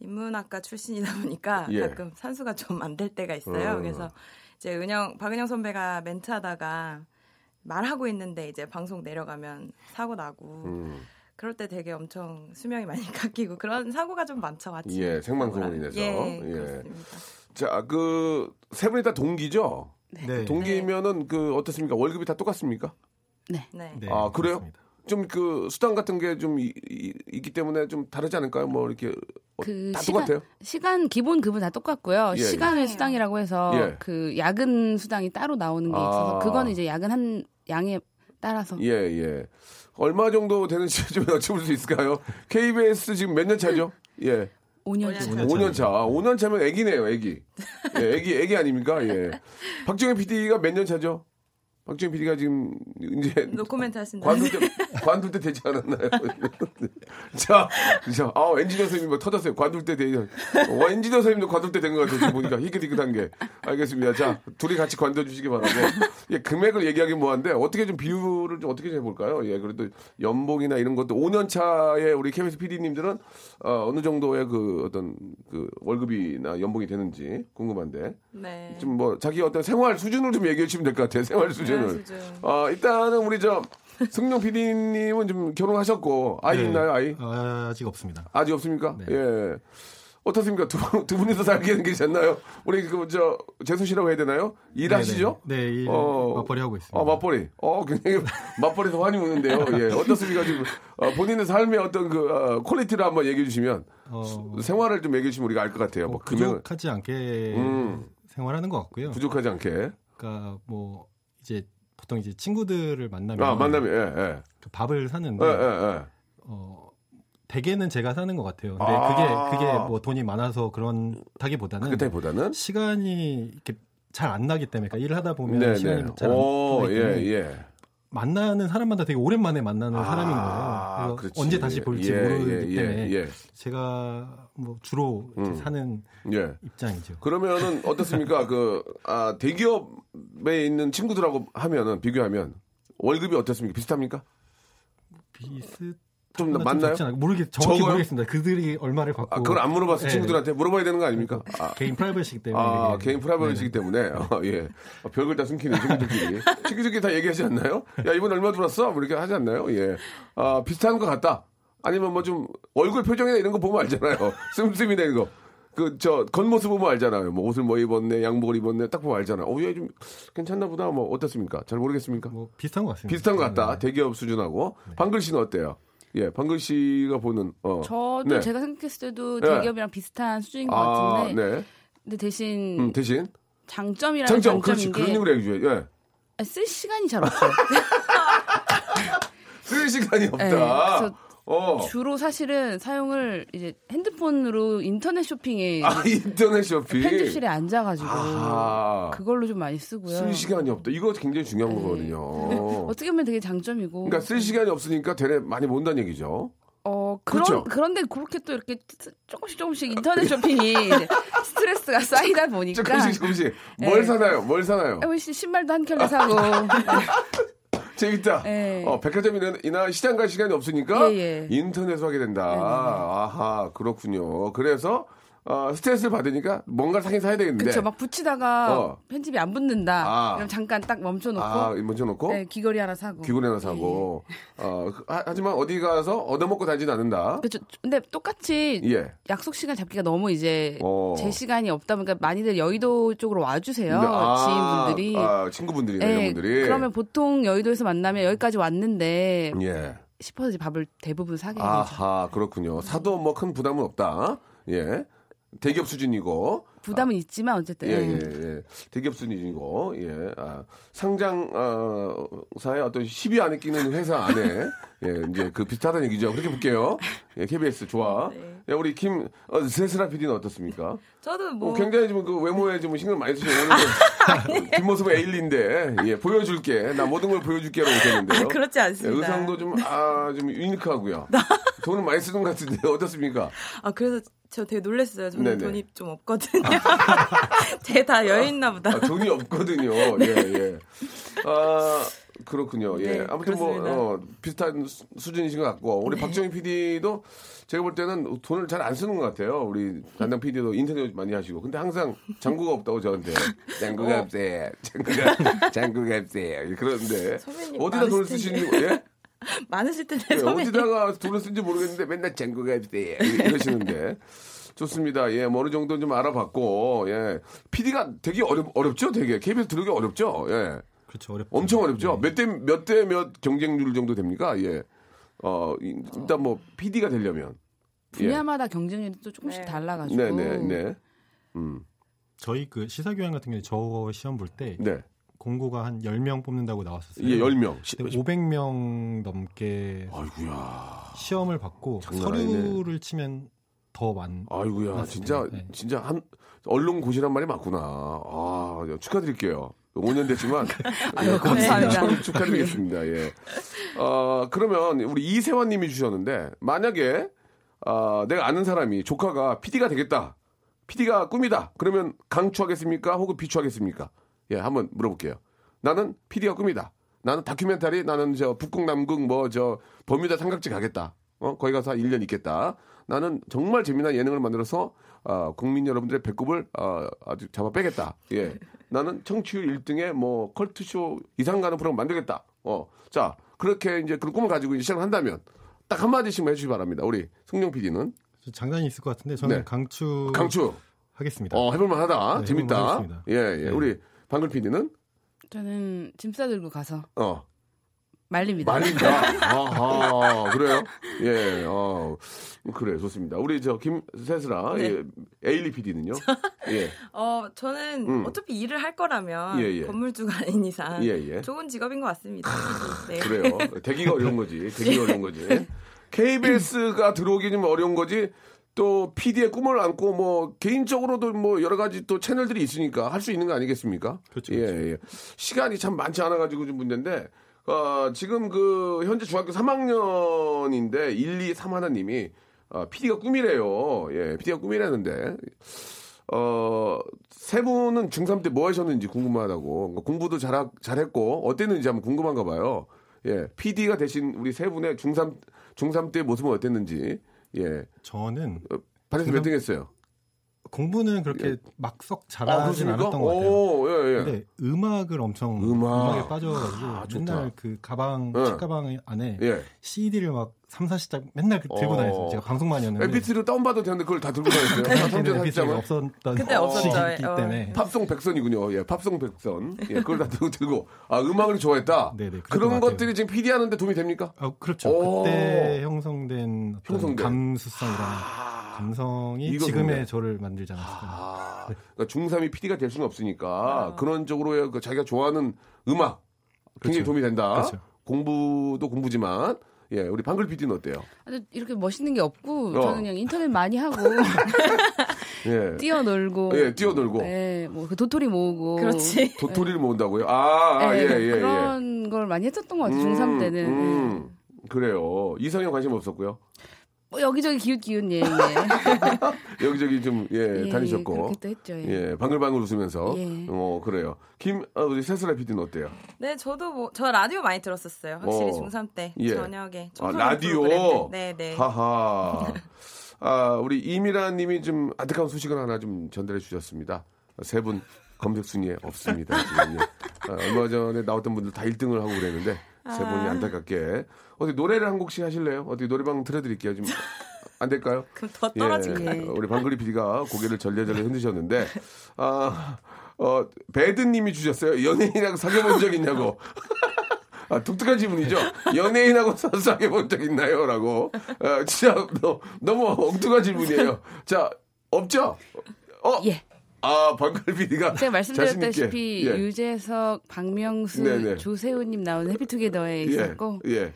인문학과 출신이다 보니까 예. 가끔 산수가 좀 안 될 때가 있어요. 음. 그래서 이제 은영, 박은영 선배가 멘트 하다가 말하고 있는데 이제 방송 내려가면 사고 나고. 음. 그럴 때 되게 엄청 수명이 많이 [LAUGHS] 깎이고 그런 사고가 좀 많죠. 아침. 예, 생방송으로 인해서. 예, 예. 그렇습니다. 자, 그 세 분이 다 동기죠? 네. 동기면은 그 어떻습니까? 월급이 다 똑같습니까? 네. 네, 아, 그래요? 그렇습니다. 좀 그 수당 같은 게 좀 있기 때문에 좀 다르지 않을까요? 뭐 이렇게 그 다 시간, 똑같아요? 시간 기본 급은 다 똑같고요. 예, 시간의 수당이라고 해서 예. 그 야근 수당이 따로 나오는 게 있어서 아. 그거는 이제 야근 한 양에 따라서 예, 예. 얼마 정도 되는지 [LAUGHS] 좀 여쭤볼 수 있을까요? KBS 지금 몇 년 차죠? 예. 5년 차. 차. 5년 차. 5년 차면 애기네요, 애기. 예, 애기, 애기 아닙니까? 예. 박정현 PD가 몇 년 차죠? 박정현 PD가 지금 이제 노코멘트 하신다. 관둘 때, 관둘 때 되지 않았나요? [LAUGHS] 자, 자, 아, 엔지니어 선생님 뭐 터졌어요. 관둘 때 되지. 어, 엔지니어 선생님도 관둘 때 된 것 같아요. 지금 보니까 희끗희끗한 게. 알겠습니다. 자, 둘이 같이 관둬 주시기 바라고. 예, 금액을 얘기하기 뭐한데, 어떻게 좀 비율을 좀 어떻게 좀 해볼까요? 예, 그래도 연봉이나 이런 것도 5년 차에 우리 KBS PD님들은 어, 어느 정도의 그 어떤 그 월급이나 연봉이 되는지 궁금한데. 네. 좀 뭐 자기 어떤 생활 수준을 좀 얘기해 주시면 될 것 같아요. 생활 수준 을. 수준. 어, 일단은 우리 저 승용 PD님은 좀 결혼하셨고 아이 네. 있나요? 아이 아, 아직 없습니다. 아직 없습니까? 네. 예. 어떻습니까? 두, 분- 두 분이서 살게 계셨나요? 우리 그저 재수 씨라고 해야 되나요? 일하시죠? 네, 네, 일 어, 맞벌이 하고 있습니다. 어, 맞벌이. 어, 굉장히 맞벌이에서 환히 우는데요. 예. 어떻습니까? 지금 어, 본인의 삶의 어떤 그 어, quality를 한번 얘기해 주시면 어, 생활을 좀 얘기해 주시면 우리가 알 것 같아요. 뭐뭐 금액은 부족하지 않게 음. 생활하는 것 같고요. 부족하지 않게. 그러니까 뭐 이제 보통 이제 친구들을 만나면 아, 만나면 예, 예. 그 밥을 사는데 예, 예, 예. 어, 대개는 제가 사는 것 같아요. 근데 아. 그게 그게 뭐 돈이 많아서 그런다기보다는 그때보다는 시간이 이렇게 잘 안 나기 때문에 그러니까 일을 하다 보면 네, 시간이 네. 잘안 오, 나기 예, 때문에 예. 만나는 사람마다 되게 오랜만에 만나는 아, 사람인 거예요. 그래서. 언제 다시 볼지 예, 모르기 예, 예, 때문에 예. 제가 뭐 주로 음. 사는 예. 입장이죠. 그러면은 어떻습니까? [LAUGHS] 그, 아, 대기업에 있는 친구들하고 하면은, 비교하면, 월급이 어떻습니까? 비슷합니까? 비슷 좀 맞나요? 모르겠 정확히 적어요? 모르겠습니다. 그들이 얼마를 받고 아, 그걸 안 물어봤어. 네. 친구들한테 물어봐야 되는 거 아닙니까? 아, 개인 프라이버시기 때문에 아, 개인 프라이버시기 때문에. 어, 예. 어, 별걸 다 숨기네, 친구들끼리. [LAUGHS] 친구들끼리 다 얘기하지 않나요? 야, 이번 얼마 들었어? 뭐 이렇게 하지 않나요? 예. 아, 비슷한 것 같다. 아니면 뭐 좀, 얼굴 표정이나 이런 거 보면 알잖아요. [LAUGHS] 씀씀이나 이런 거. 그, 저, 겉모습 보면 알잖아요. 뭐 옷을 뭐 입었네, 양복을 입었네, 딱 보면 알잖아. 어, 얘좀 괜찮나 보다. 뭐, 어떻습니까? 잘 모르겠습니까? 뭐 비슷한 것 같습니다. 비슷한 것 같다. 네. 대기업 수준하고. 방글 씨는 어때요? 예, 방글 씨가 보는, 어. 저도 네. 제가 생각했을 때도 네. 대기업이랑 비슷한 수준인 것 아, 같은데 네. 근데 대신 음, 대신. 장점이라는 장점, 장점인 그렇지. 게 그런 얘기를 해줘요. 예. 아, 쓸 시간이 잘 없어요. [LAUGHS] 쓸 시간이 없다. 네, 그래서 어. 주로 사실은 사용을 이제 핸드폰으로 인터넷 쇼핑에 아, 인터넷 쇼핑. 편집실에 앉아가지고 아. 그걸로 좀 많이 쓰고요. 쓸 시간이 없다. 이거 굉장히 중요한 네. 거거든요. [LAUGHS] 어떻게 보면 되게 장점이고. 그러니까 쓸 시간이 없으니까 되레 많이 본다는 얘기죠. 어 그런 그렇죠? 그런데 그렇게 또 이렇게 조금씩 조금씩 인터넷 쇼핑이 [LAUGHS] 스트레스가 쌓이다 보니까 조금씩 조금씩 뭘 네. 사나요? 뭘 사나요? 혹시 신발도 한 켤레 사고 [LAUGHS] 재밌다. 네. 어, 백화점이나 시장 갈 시간이 없으니까 예, 예. 인터넷으로 하게 된다. 네, 네, 네. 아하, 그렇군요. 그래서 어, 스트레스를 받으니까 뭔가를 사긴 사야 되겠는데. 그쵸 막 붙이다가 어. 편집이 안 붙는다. 아. 그럼 잠깐 딱 멈춰놓고 아, 먼저 놓고 네, 귀걸이 하나 사고. 귀걸이 하나 사고. 어, 하- 하지만 어디 가서 얻어먹고 다니진 않는다. 그렇죠. 근데 똑같이 예. 약속 시간 잡기가 너무 이제 어. 제 시간이 없다 보니까 많이들 여의도 쪽으로 와주세요 근데, 아, 지인분들이. 아, 친구분들이나 네, 이런 분들이. 그러면 보통 여의도에서 만나면 여기까지 왔는데 예. 싶어서 이제 밥을 대부분 사게 되죠. 아하, 그렇군요. 사도 뭐 큰 부담은 없다. 예. 대기업 수준이고. 부담은 있지만 어쨌든 예, 예, 예. 대기업 수준이고, 예. 아, 상장, 어, 사에 어떤 10위 안에 끼는 회사 안에, 예, 이제 그 비슷하다는 얘기죠. 그렇게 볼게요. 예, KBS 좋아. 네. 예, 우리 김, 어, 세스라 PD는 어떻습니까? 저도 뭐 어, 굉장히 지금 그 외모에 좀 신경 많이 쓰시고, 오늘 뒷모습은 에일리인데, 예, 보여줄게. 나 모든 걸 보여줄게라고 했는데요. 아, 그렇지 예, 않습니다. 의상도 좀, 아, 좀 유니크하고요. 돈을 많이 쓰는 것 같은데, 어떻습니까? 아 그래서 저 되게 놀랐어요. 저는 네네. 돈이 좀 없거든요. [LAUGHS] 제 다 여유 있나 보다. 아, 돈이 없거든요. 예, 예. 아, 그렇군요. 예. 네, 아무튼 그렇습니다. 뭐, 어, 비슷한 수- 수준이신 것 같고, 우리 네. 박정희 PD도 제가 볼 때는 돈을 잘 안 쓰는 것 같아요. 우리 담당 PD도 인터넷 많이 하시고. 근데 항상 장구가 없다고 저한테. 장구가 어. 없어요. 장구가, 장구가 없어요. 그런데. 어디다 돈을 많으실 쓰시는 거예요? 예? [LAUGHS] 많으실 텐데 예. 어디다가 돈을 쓴지 모르겠는데 맨날 장구가 없어요. 이러시는데. 좋습니다. 예, 뭐 어느 정도 좀 알아봤고, 예. PD가 되게 어렵, 어렵죠? 되게. KBS 들어오기 어렵죠? 예. 그렇죠. 어렵죠. 엄청 어렵죠? 네. 몇 대, 몇 대 몇 경쟁률 정도 됩니까? 예. 어, 이- 일단 뭐, PD가 되려면. 분야마다 경쟁률이 또 조금씩 네. 달라가지고. 네, 네, 네. 음, 저희 그 시사 교양 같은 경우에 저 시험 볼때 네. 공고가 한 10명 뽑는다고 나왔었어요. 예, 10명. 근데 500명 넘게 아이고야. 시험을 받고. 서류를 치면 더 많. 아이고야. 진짜, 네. 진짜 한, 언론 고시란 말이 맞구나. 아, 축하드릴게요. 5년 됐지만. [LAUGHS] 아유, 예, 감사합니다. 참 축하드리겠습니다. 예. 어, 그러면 우리 이세환 님이 주셨는데, 만약에, 아, 내가 아는 사람이 조카가 PD가 되겠다. PD가 꿈이다. 그러면 강추하겠습니까? 혹은 비추하겠습니까? 예, 한번 물어볼게요. 나는 PD가 꿈이다. 나는 다큐멘터리, 나는 저 북극, 남극, 뭐, 저, 버뮤다 삼각지 가겠다. 어, 거기 가서 한 1년 있겠다. 나는 정말 재미난 예능을 만들어서, 아, 국민 여러분들의 배꼽을, 아, 아주 잡아 빼겠다. 예. 나는 청취율 1등의 뭐, 컬투쇼 이상 가는 프로그램 만들겠다. 어, 자, 그렇게 이제 그런 꿈을 가지고 이제 시작을 한다면, 딱 한마디씩만 해주시기 바랍니다. 우리 승용 PD는. 장단이 있을 것 같은데 저는 네. 강추 강추. 하겠습니다. 어, 해볼만 하다. 네, 재밌다. 해볼만 하겠습니다. 예, 예. 네. 우리 방글 PD는, 저는 짐 싸들고 가서 어, 말립니다. 말린다. [LAUGHS] 아하, 그래요? 예, 어, 그래, 좋습니다. 우리 저 김세슬아, 네. 예, 에일리 PD는요? 예, [LAUGHS] 어, 저는 음. 어차피 일을 할 거라면 예, 예. 건물주가 아닌 이상 예, 예. 좋은 직업인 것 같습니다. 네. 그래요. 되기가 어려운 거지. 되기가 어려운 거지. KBS가 들어오기 좀 어려운 거지. 또 PD의 꿈을 안고 뭐 개인적으로도 뭐 여러 가지 또 채널들이 있으니까 할 수 있는 거 아니겠습니까? 그렇죠, 예, 그렇죠. 예. 시간이 참 많지 않아 가지고 좀 문제인데 어, 지금 그 현재 중학교 3학년인데 1, 2, 3 하나님이 어, PD가 꿈이래요. 예, PD가 꿈이라는데 어, 세 분은 중3 때 뭐 하셨는지 궁금하다고. 그러니까 공부도 잘, 잘했고, 어땠는지 한번 궁금한가 봐요. 예. PD가 되신 우리 세 분의 중3, 중3 때 모습은 어땠는지. 예. 저는 반에서 몇 등 했어요? 공부는 그렇게 막썩 아, 잘하진 않았던 것 같아요. 오, 예, 예. 근데 음악을 엄청 음악. 음악. 에 빠져가지고 아, 좋다. 맨날 그 가방 응. 책가방 안에 예. CD를 막 3, 40장 맨날 그 들고 어. 다녔어요. 제가 방송만이었는데 MP3로 다운받아도 되는데 그걸 다 들고 다녔어요. 3점 MP3가 40장을. 없었던 그때 없었죠. 시기이기 어. 때문에 팝송 백선이군요. 예, 팝송 백선. 예, 그걸 다 들고 들고. 아, 음악을 좋아했다. 네네, 그랬던 그런 것. 것들이 지금 PD 하는데 도움이 됩니까? 아, 그렇죠. 오. 그때 형성된 형성된. 감수성이랑 감성이 이거 지금의 좋네. 저를 만들지 않았을까. 아, 그러니까 중3이 PD가 될 수는 없으니까 그런 쪽으로의 그 자기가 좋아하는 음악 굉장히 그렇죠. 도움이 된다. 그렇죠. 공부도 공부지만 예, 우리 방글 PD는 어때요? 아주 이렇게 멋있는 게 없고 어. 저는 그냥 인터넷 많이 하고 [LAUGHS] 예. 뛰어놀고 예, 뛰어놀고. 예, 뭐그 도토리 모으고 그렇지. 도토리를 모은다고요? 아, 아, 예, 예, 예. 그런 걸 많이 했었던 것 같아요. 중3 때는. 음, 그래요. 이성형 관심 없었고요. 뭐 여기저기 기웃기웃 예, 예. [LAUGHS] 여기저기 좀, 예, 예, 다니셨고. 그렇게 또 했죠. 예. 예, 방글방글 웃으면서. 예. 어, 그래요. 김, 아, 우리 세슬아 PD는 어때요? 네, 저도 뭐, 저 라디오 많이 들었었어요. 확실히 어. 중3 때. 예. 저녁에. 아, 라디오? 프로그램. 네, 네. 하하. [LAUGHS] 아, 우리 이미라 님이 좀 안타까운 소식을 하나 좀 전달해 주셨습니다. 세 분 검색 순위에 없습니다. 지금. 예. 아, 얼마 전에 나왔던 분들 다 1등을 하고 그랬는데 세 분이 안타깝게 어디 노래를 한 곡씩 하실래요? 어디 노래방 틀어드릴게요. 좀안 될까요? [LAUGHS] 그럼 더 떨어질까요? 예, 우리 방글리 PD가 고개를 절레절레 흔드셨는데 아, 어, 배드님이 주셨어요. 연예인하고 사귀어본 적 있냐고. 아, 독특한 질문이죠. 연예인하고 사- 사귀어본 적 있나요? 라고. 아, 진짜 너, 너무 엉뚱한 질문이에요. 자, 없죠? 어? 예. 아, 방글 PD가. 제가 말씀드렸다시피 예. 유재석, 박명수, 네네. 조세호님 나오는 해피투게더에 예. 있었고 예.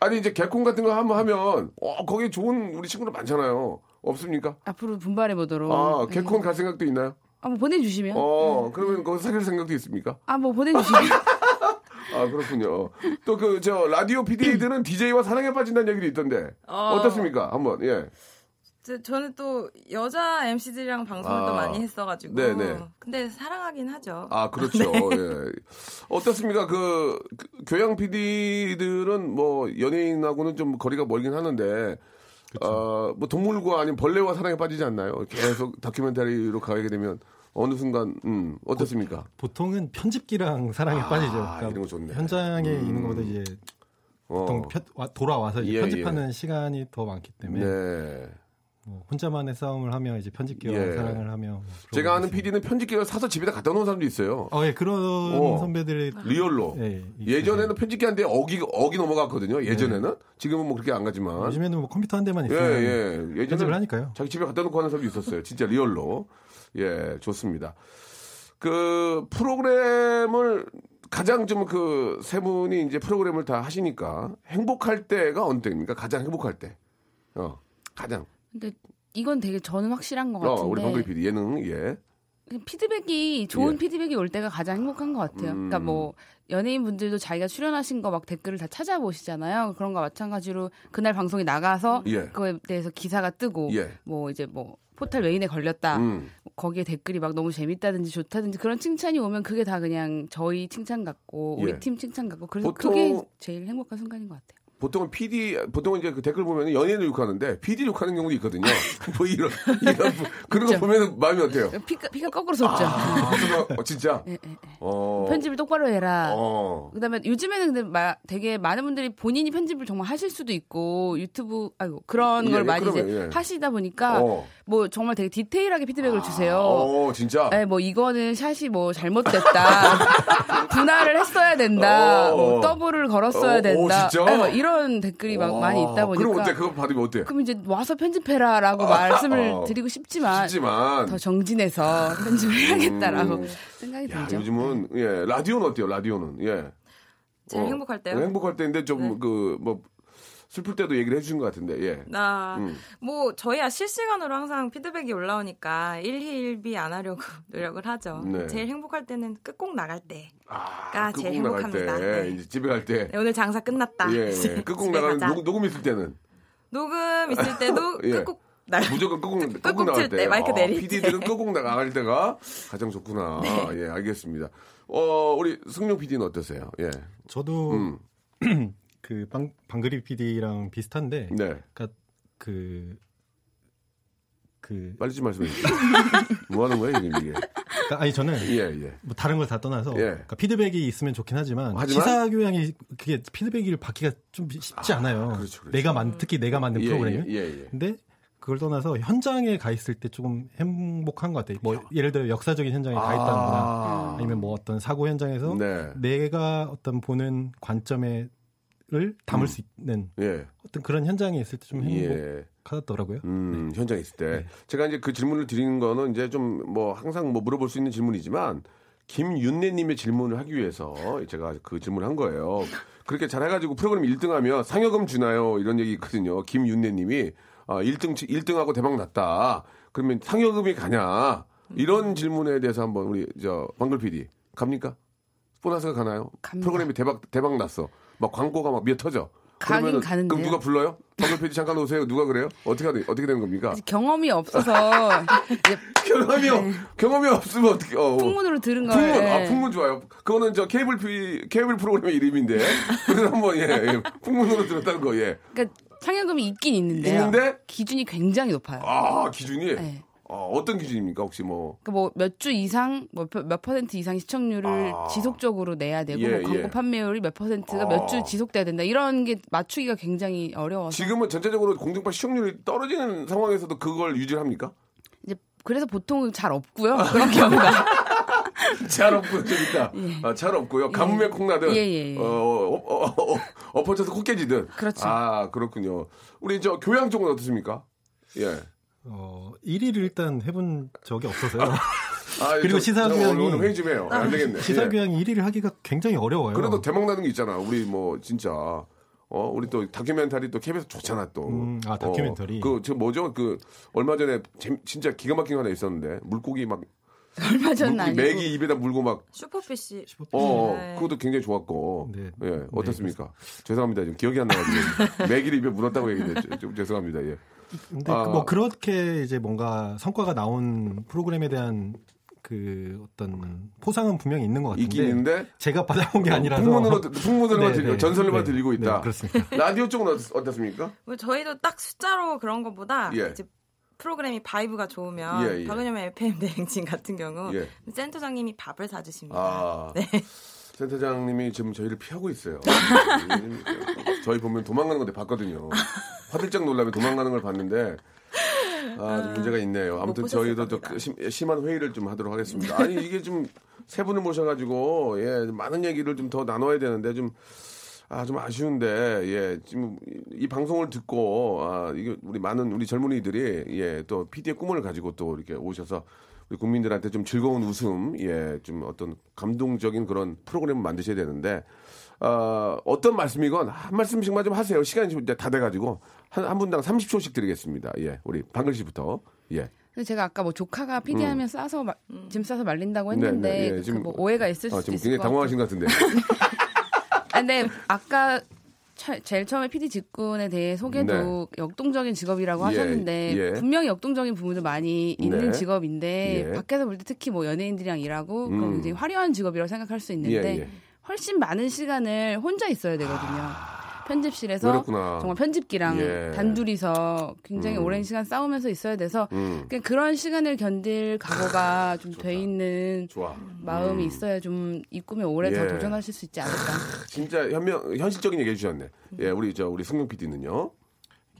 아니, 이제 개콘 같은 거 한번 하면, 어, 거기 좋은 우리 친구들 많잖아요. 없습니까? 앞으로 분발해 보도록. 아, 개콘 갈 생각도 있나요? 아, 뭐 보내주시면. 어, 그러면 거기서 사귈 생각도 있습니까? 아, 뭐 보내주시면. [LAUGHS] 아, 그렇군요. 또 그, 저, 라디오 PD들은 DJ와 [CLEARS THROAT] 사랑에 빠진다는 얘기도 있던데. 어. 떻습니까 한번, 예. 저, 저는 또 여자 MC들이랑 방송을 아. 또 많이 했어가지고. 네네. 근데 사랑하긴 하죠. 아, 그렇죠. [LAUGHS] 예. 어떻습니까? 그, 그 교양 PD들은 뭐, 연예인하고는 좀 거리가 멀긴 하는데, 어, 뭐, 동물과 아니면 벌레와 사랑에 빠지지 않나요? 계속 다큐멘터리로 가게 되면, 어느 순간, 음, 어떻습니까? 보 통은 편집기랑 사랑에 빠지죠. 그러니까 아, 이런 거 좋네. 현장에 있는 것보다 이제 어. 보통 편- 와- 돌아와서 이제 예, 편집하는 시간이 더 많기 때문에 네. 뭐 혼자만의 싸움을 하며 이제 편집기와 예. 사랑을 하며 뭐 제가 아는 PD는 편집기를 사서 집에다 갖다 놓은 사람도 있어요. 있어요. 어, 예, 그런 어. 선배들의 real로. 예, 예 전에는 편집기 한 대 억이 억이 넘어갔거든요. 예전에는 지금은 뭐 그렇게 안 가지만. 요즘에는 뭐 컴퓨터 한 대만 예, 있으면 예. 편집을 예전에 하니까요. 자기 집에 갖다 놓고 하는 사람도 있었어요. 진짜 real로. 예, 좋습니다. 그 프로그램을 가장 좀 그 세 분이 이제 프로그램을 다 하시니까 행복할 때가 어느 때입니까? 가장 행복할 때. 어, 가장. 근데 이건 되게 저는 확실한 것 어, 같은데. 우리 방글 PD 예능 예. 그냥 피드백이 좋은 예. 피드백이 올 때가 가장 행복한 것 같아요. 음. 그러니까 뭐 연예인 분들도 자기가 출연하신 거 막 댓글을 다 찾아보시잖아요. 그런 거 마찬가지로 그날 방송이 나가서 예. 그거에 대해서 기사가 뜨고 예. 뭐 이제 뭐 포탈 외인에 걸렸다. 음. 거기에 댓글이 막 너무 재밌다든지 좋다든지 그런 칭찬이 오면 그게 다 그냥 저희 칭찬 같고 우리 예. 팀 칭찬 같고 그래서 그게 제일 행복한 순간인 것 같아요. 보통은 PD, 보통은 이제 그 댓글 보면 연예인을 욕하는데 PD 욕하는 경우도 있거든요. [LAUGHS] 뭐 이런, 이런, 그런 거 보면 마음이 어때요? 피가, 피가 거꾸로 솟죠. 아, 어, 진짜? [LAUGHS] 예, 예, 예. 어. 편집을 똑바로 해라. 어. 그 다음에 요즘에는 근데 마- 되게 많은 분들이 본인이 편집을 정말 하실 수도 있고 유튜브 아이고 그런 예, 걸 예, 많이 그러면, 이제 예. 하시다 보니까 어. 뭐 정말 되게 디테일하게 피드백을 주세요. 어, 진짜? 네, 뭐 이거는 샷이 뭐 잘못됐다. [LAUGHS] 분할을 했어야 된다. 어. 뭐 더블을 걸었어야 어, 오, 된다. 진짜? 네, 뭐 이런 댓글이 막 많이 있다 보니까 그럼 어때? 그거 받으면 어때? 그럼 이제 와서 편집해라라고 [LAUGHS] 말씀을 어. 드리고 싶지만, 쉽지만. 더 정진해서 편집을 해야겠다라고 생각이 야, 들죠. 요즘은, 예, 라디오는 어때요? 라디오는, 예. 제일 행복할 때요? 어, 행복할 때인데 좀 네. 그, 뭐, 슬플 때도 얘기를 해주신 것 같은데, 예. 나, 음. 뭐, 저희야 실시간으로 항상 피드백이 올라오니까 일희일비 안 하려고 [LAUGHS] 노력을 하죠. 네. 제일 행복할 때는 끝곡 나갈 때. 아, 가 제일 행복합니다. 때, 네. 이제 집에 갈 때. 네, 오늘 장사 끝났다. 예, 예. [LAUGHS] 끝곡 나가는. 녹음, 녹음 있을 때는. 녹음 있을 때도 [LAUGHS] 예. 끝곡 나갈 무조건 끄곡, 끝곡 끄곡 나갈 틀 때. 때, 마이크 내릴 때. PD들은 끄곡 나갈 때가 가장 좋구나. 네. 예, 알겠습니다. 어, 우리 승용 PD는 어떠세요? 예. 저도 음. [CLEARS THROAT] 그 방, 방그리 PD랑 비슷한데, 네. 그러니까 그, 그, 빨리 좀 말씀해 주세요. 뭐 하는 거예요, 지금 이게? 그러니까 아니 저는 예, 예. 뭐 다른 걸 다 떠나서 예. 그러니까 피드백이 있으면 좋긴 하지만, 하지만? 기사 교양이 그게 피드백을 받기가 좀 쉽지 않아요. 그렇죠, 그렇죠. 내가 만 특히 내가 만든 예. 예, 예, 예. 근데 그걸 떠나서 현장에 가 있을 때 조금 행복한 것 같아요. 뭐 예를 들어 역사적인 현장에 가 있다거나 아. 아니면 뭐 어떤 사고 현장에서 네. 내가 어떤 보는 관점 을 담을 수 있는 예. 어떤 그런 현장에 있을 때좀 예. 행복하더라고요. 음, 네. 현장에 있을 때. 제가 이제 그 질문을 드리는 거는 이제 좀 뭐 항상 뭐 물어볼 수 있는 질문이지만 김윤래님의 질문을 하기 위해서 제가 그 질문을 한 거예요. 그렇게 잘해가지고 프로그램 1등 하면 상여금 주나요? 이런 얘기 있거든요. 김윤래님이 아, 1등, 1등하고 대박 났다. 그러면 상여금이 가냐? 이런 질문에 대해서 한번 우리 저 방글 PD 갑니까? 보너스가 가나요? 갑니다. 프로그램이 대박 대박 났어. 막 광고가 막 미어 터져. 가긴 가는데요. 그럼 누가 불러요? 방글 PD 잠깐 오세요. 누가 그래요? 어떻게 하는 어떻게 되는 겁니까? 경험이 없어서 [LAUGHS] 경험이 없, 경험이 없으면 어떻게? 어, 어. 풍문으로 들은 걸. 풍문, 예. 아 풍문 좋아요. 그거는 저 케이블 피 케이블 프로그램의 이름인데 그래서 한번 예, 예 풍문으로 들었다는 거 예. 그러니까 상여금이 있긴 있는데요. 있는데? 기준이 굉장히 높아요. 아 기준이 네. 어, 어떤 기준입니까 혹시 뭐? 그러니까 뭐몇 주 이상 뭐 몇 퍼센트 이상 시청률을 아. 지속적으로 내야 되고 예, 뭐 광고 예. 판매율이 몇 퍼센트가 아. 몇주 지속돼야 된다 이런 게 맞추기가 굉장히 어려워서 지금은 전체적으로 공중파 시청률이 떨어지는 상황에서도 그걸 유지합니까? 이제 그래서 보통 잘 없고요 [LAUGHS] 그런 경우가 [LAUGHS] 잘 없고요, 좀 있다. 아, 잘 없고요. 가뭄에 콩나듯, 예, 예, 예. 어, 어, 어, 어, 어, 엎어져서 코 깨지듯. 그렇죠. 아, 그렇군요. 우리 저 교양 쪽은 어떻습니까? 예. 어, 1위를 일단 해본 적이 없어서요. 아, [LAUGHS] 그리고 저- 시사 저 교양이- 오늘, 오늘 회의 좀 해요. 안 되겠네. 시사 예. 교양 1위를 하기가 굉장히 어려워요. 그래도 대박 나는 게 있잖아. 우리 뭐 진짜 어 우리 또 다큐멘터리 또 KBS 좋잖아 또. 음, 아, 다큐멘터리. 어, 그저 뭐죠? 그 얼마 전에 재- 진짜 기가 막힌 거 하나 있었는데 물고기 막 [LAUGHS] 얼마 전 물고기 아니고 맥이 입에다 물고 막 슈퍼피쉬. 어, 어, 네. 그것도 굉장히 좋았고. 네. 예, 어떻습니까? 죄송합니다. 지금 기억이 안 나가지고. [LAUGHS] 맥이를 입에 물었다고 얘기했죠. 좀 죄송합니다. 예. 근데 아. 뭐 그렇게 이제 뭔가 성과가 나온 프로그램에 대한 그 어떤 포상은 분명히 있는 것 같은데 있긴 있는데 제가 받아본 게 아니라서 풍문으로 풍문으로만 네, 들리고 네. 전설로만 네, 들리고 있다. 네, 그렇습니다. 라디오 쪽은 어떻, 어떻습니까? 뭐 저희도 딱 숫자로 그런 것보다 예. 이제 프로그램이 vibe가 좋으면 예, 예. 박은영의 FM 대행진 같은 경우 예. 센터장님이 밥을 사주십니다. 아. [LAUGHS] 네. 센터장님이 지금 저희를 피하고 있어요. [LAUGHS] 저희 보면 도망가는 건데 봤거든요. 화들짝 놀라면 도망가는 걸 봤는데 아, 좀 문제가 있네요. 아무튼 저희도. 그 심, 심한 회의를 좀 하도록 하겠습니다. 아니 이게 좀 세 분을 모셔가지고 예 많은 얘기를 좀 더 나눠야 되는데 좀 아, 좀 아쉬운데, 예, 지금 이 방송을 듣고, 아, 이게 우리 많은 우리 젊은이들이, 예, 또 PD의 꿈을 가지고 또 이렇게 오셔서 우리 국민들한테 좀 즐거운 웃음, 예, 좀 어떤 감동적인 그런 프로그램을 만드셔야 되는데, 아, 어떤 말씀이건 한 말씀씩만 좀 하세요. 시간이 지금 이제 다 돼가지고, 한, 한 분당 30초씩 드리겠습니다. 예, 우리 방글 씨부터, 예. 제가 아까 뭐 조카가 피디하면 싸서 마- 짐 싸서 말린다고 했는데 네, 네, 예, 그 지금 뭐 오해가 있을 아, 수도 지금 있을 굉장히 것 당황하신 같고. 것 같은데. [LAUGHS] 아, 근데 아까 처- 제일 처음에 PD 직군에 대해 소개도 역동적인 직업이라고 네. 예, 하셨는데 예. 분명히 역동적인 부분도 많이 있는 네. 직업인데 예. 밖에서 볼 때 특히 뭐 연예인들이랑 일하고 음. 그럼 굉장히 화려한 직업이라고 생각할 수 있는데 예, 예. 훨씬 많은 시간을 혼자 있어야 되거든요. 편집실에서 그렇구나. 정말 편집기랑 예. 단둘이서 굉장히 음. 오랜 시간 싸우면서 있어야 돼서 음, 그런런 시간을 견딜 각오가 좀 돼 있는 좋아. 마음이 있어야 좀 이 꿈에 오래 예. 더 도전하실 수 있지 않을까. 진짜 현명, 현실적인 얘기 해주셨네. 예, 우리 저, 우리 승용 PD는요.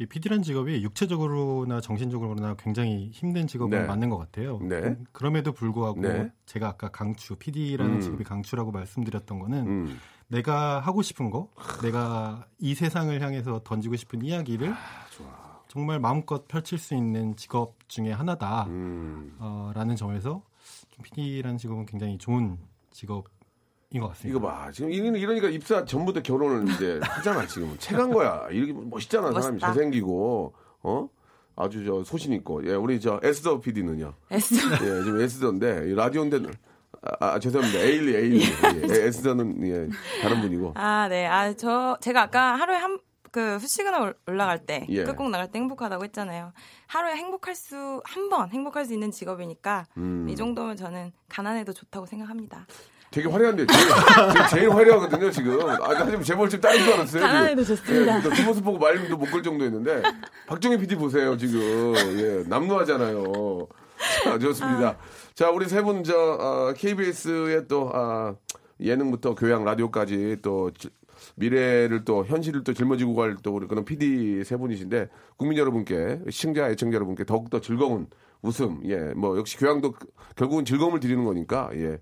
이 PD라는 직업이 육체적으로나 정신적으로나 굉장히 힘든 직업은 네. 맞는 것 같아요. 네. 음, 그럼에도 불구하고 네. 제가 아까 강추, PD라는 음. 직업이 강추라고 말씀드렸던 거는 음. 내가 하고 싶은 거, 내가 이 세상을 향해서 던지고 싶은 이야기를 아, 정말 마음껏 펼칠 수 있는 직업 중에 하나다라는 음. 점에서 좀 PD라는 직업은 굉장히 좋은 직업인 것 같습니다. 이거 봐. 지금 이러- 이러니까 입사 전부터 결혼을 이제 하잖아, 지금. 책한 거야. 이렇게 멋있잖아, 사람이. 멋있다. 잘생기고, 어? 아주 저 소신 있고. 예, 우리 저 에스더 PD는요. 에스 예, 지금 에스더인데, 이 라디오인데, 아, 아, 죄송합니다. 에일리, 에일리. 예, 에스더는, 예, 다른 분이고. 아, 네. 아, 저, 제가 아까 하루에 한, 그, 올- 올라갈 때, 예. 끝곡 나갈 때 행복하다고 했잖아요. 하루에 행복할 수, 한 번 행복할 수 있는 직업이니까, 음. 이 정도면 저는 가난해도 좋다고 생각합니다. 되게 화려한데, 제일, 제일, 화려하거든요, 지금. 아, 나 지금 재벌 집 딸인 줄 알았어요. 가난해도 지금. 좋습니다. 예, 뒷모습 보고 말림도 못 걸 정도였는데, 박정희 PD 보세요, 지금. 예, 남루하잖아요. 자, 좋습니다. 자, 우리 세 분, 저, 어, KBS의 또, 아, 예능부터 교양, 라디오까지 또, 지- 미래를 또, 현실을 또 짊어지고 갈 또, 우리 그런 PD 세 분이신데, 국민 여러분께, 시청자, 애청자 여러분께 더욱더 즐거운 웃음, 예, 뭐, 역시 교양도 그- 결국은 즐거움을 드리는 거니까, 예,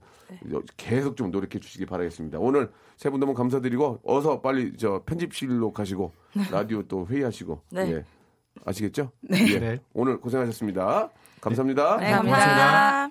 계속 좀 노력해 주시기 바라겠습니다. 오늘 세 분 너무 감사드리고, 어서 빨리 저 편집실로 가시고, 라디오 또 회의하시고, 네. 예. 아시겠죠? 네. 네. 오늘 고생하셨습니다. 감사합니다. 네, 감사합니다.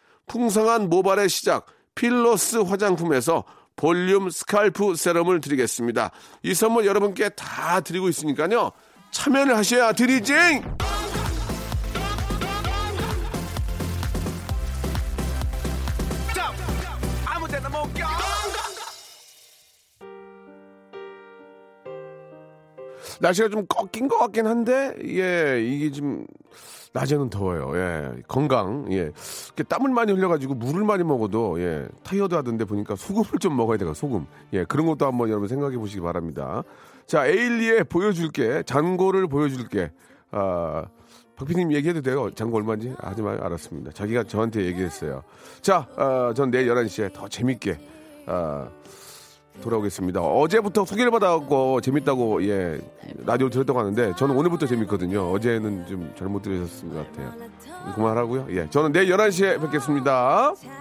풍성한 모발의 시작 필로스 화장품에서 볼륨 scalp 세럼을 드리겠습니다. 이 선물 여러분께 다 드리고 있으니까요. 참여를 하셔야 드리지! 날씨가 좀 꺾인 것 같긴 한데, 예, 이게 좀, 낮에는 더워요. 예, 건강, 예. 땀을 많이 흘려가지고 물을 많이 먹어도, 예, 타이어드 하던데 보니까 소금을 좀 먹어야 돼요, 소금. 예, 그런 것도 한번 여러분 생각해 보시기 바랍니다. 자, 에일리의 보여줄게. 잔고를 보여줄게. 아, 박피님 얘기해도 돼요? 잔고 얼마인지? 하지 마요. 알았습니다. 자기가 저한테 얘기했어요. 자, 아, 전 내일 11시에 더 재밌게, 아, 돌아오겠습니다. 어제부터 소개를 받아갖고 재밌다고 예 라디오 들었다고 하는데 저는 오늘부터 재밌거든요. 어제는 좀 잘못 들으셨을 것 같아요. 그만하라고요. 예, 저는 내일 11시에 뵙겠습니다. 잘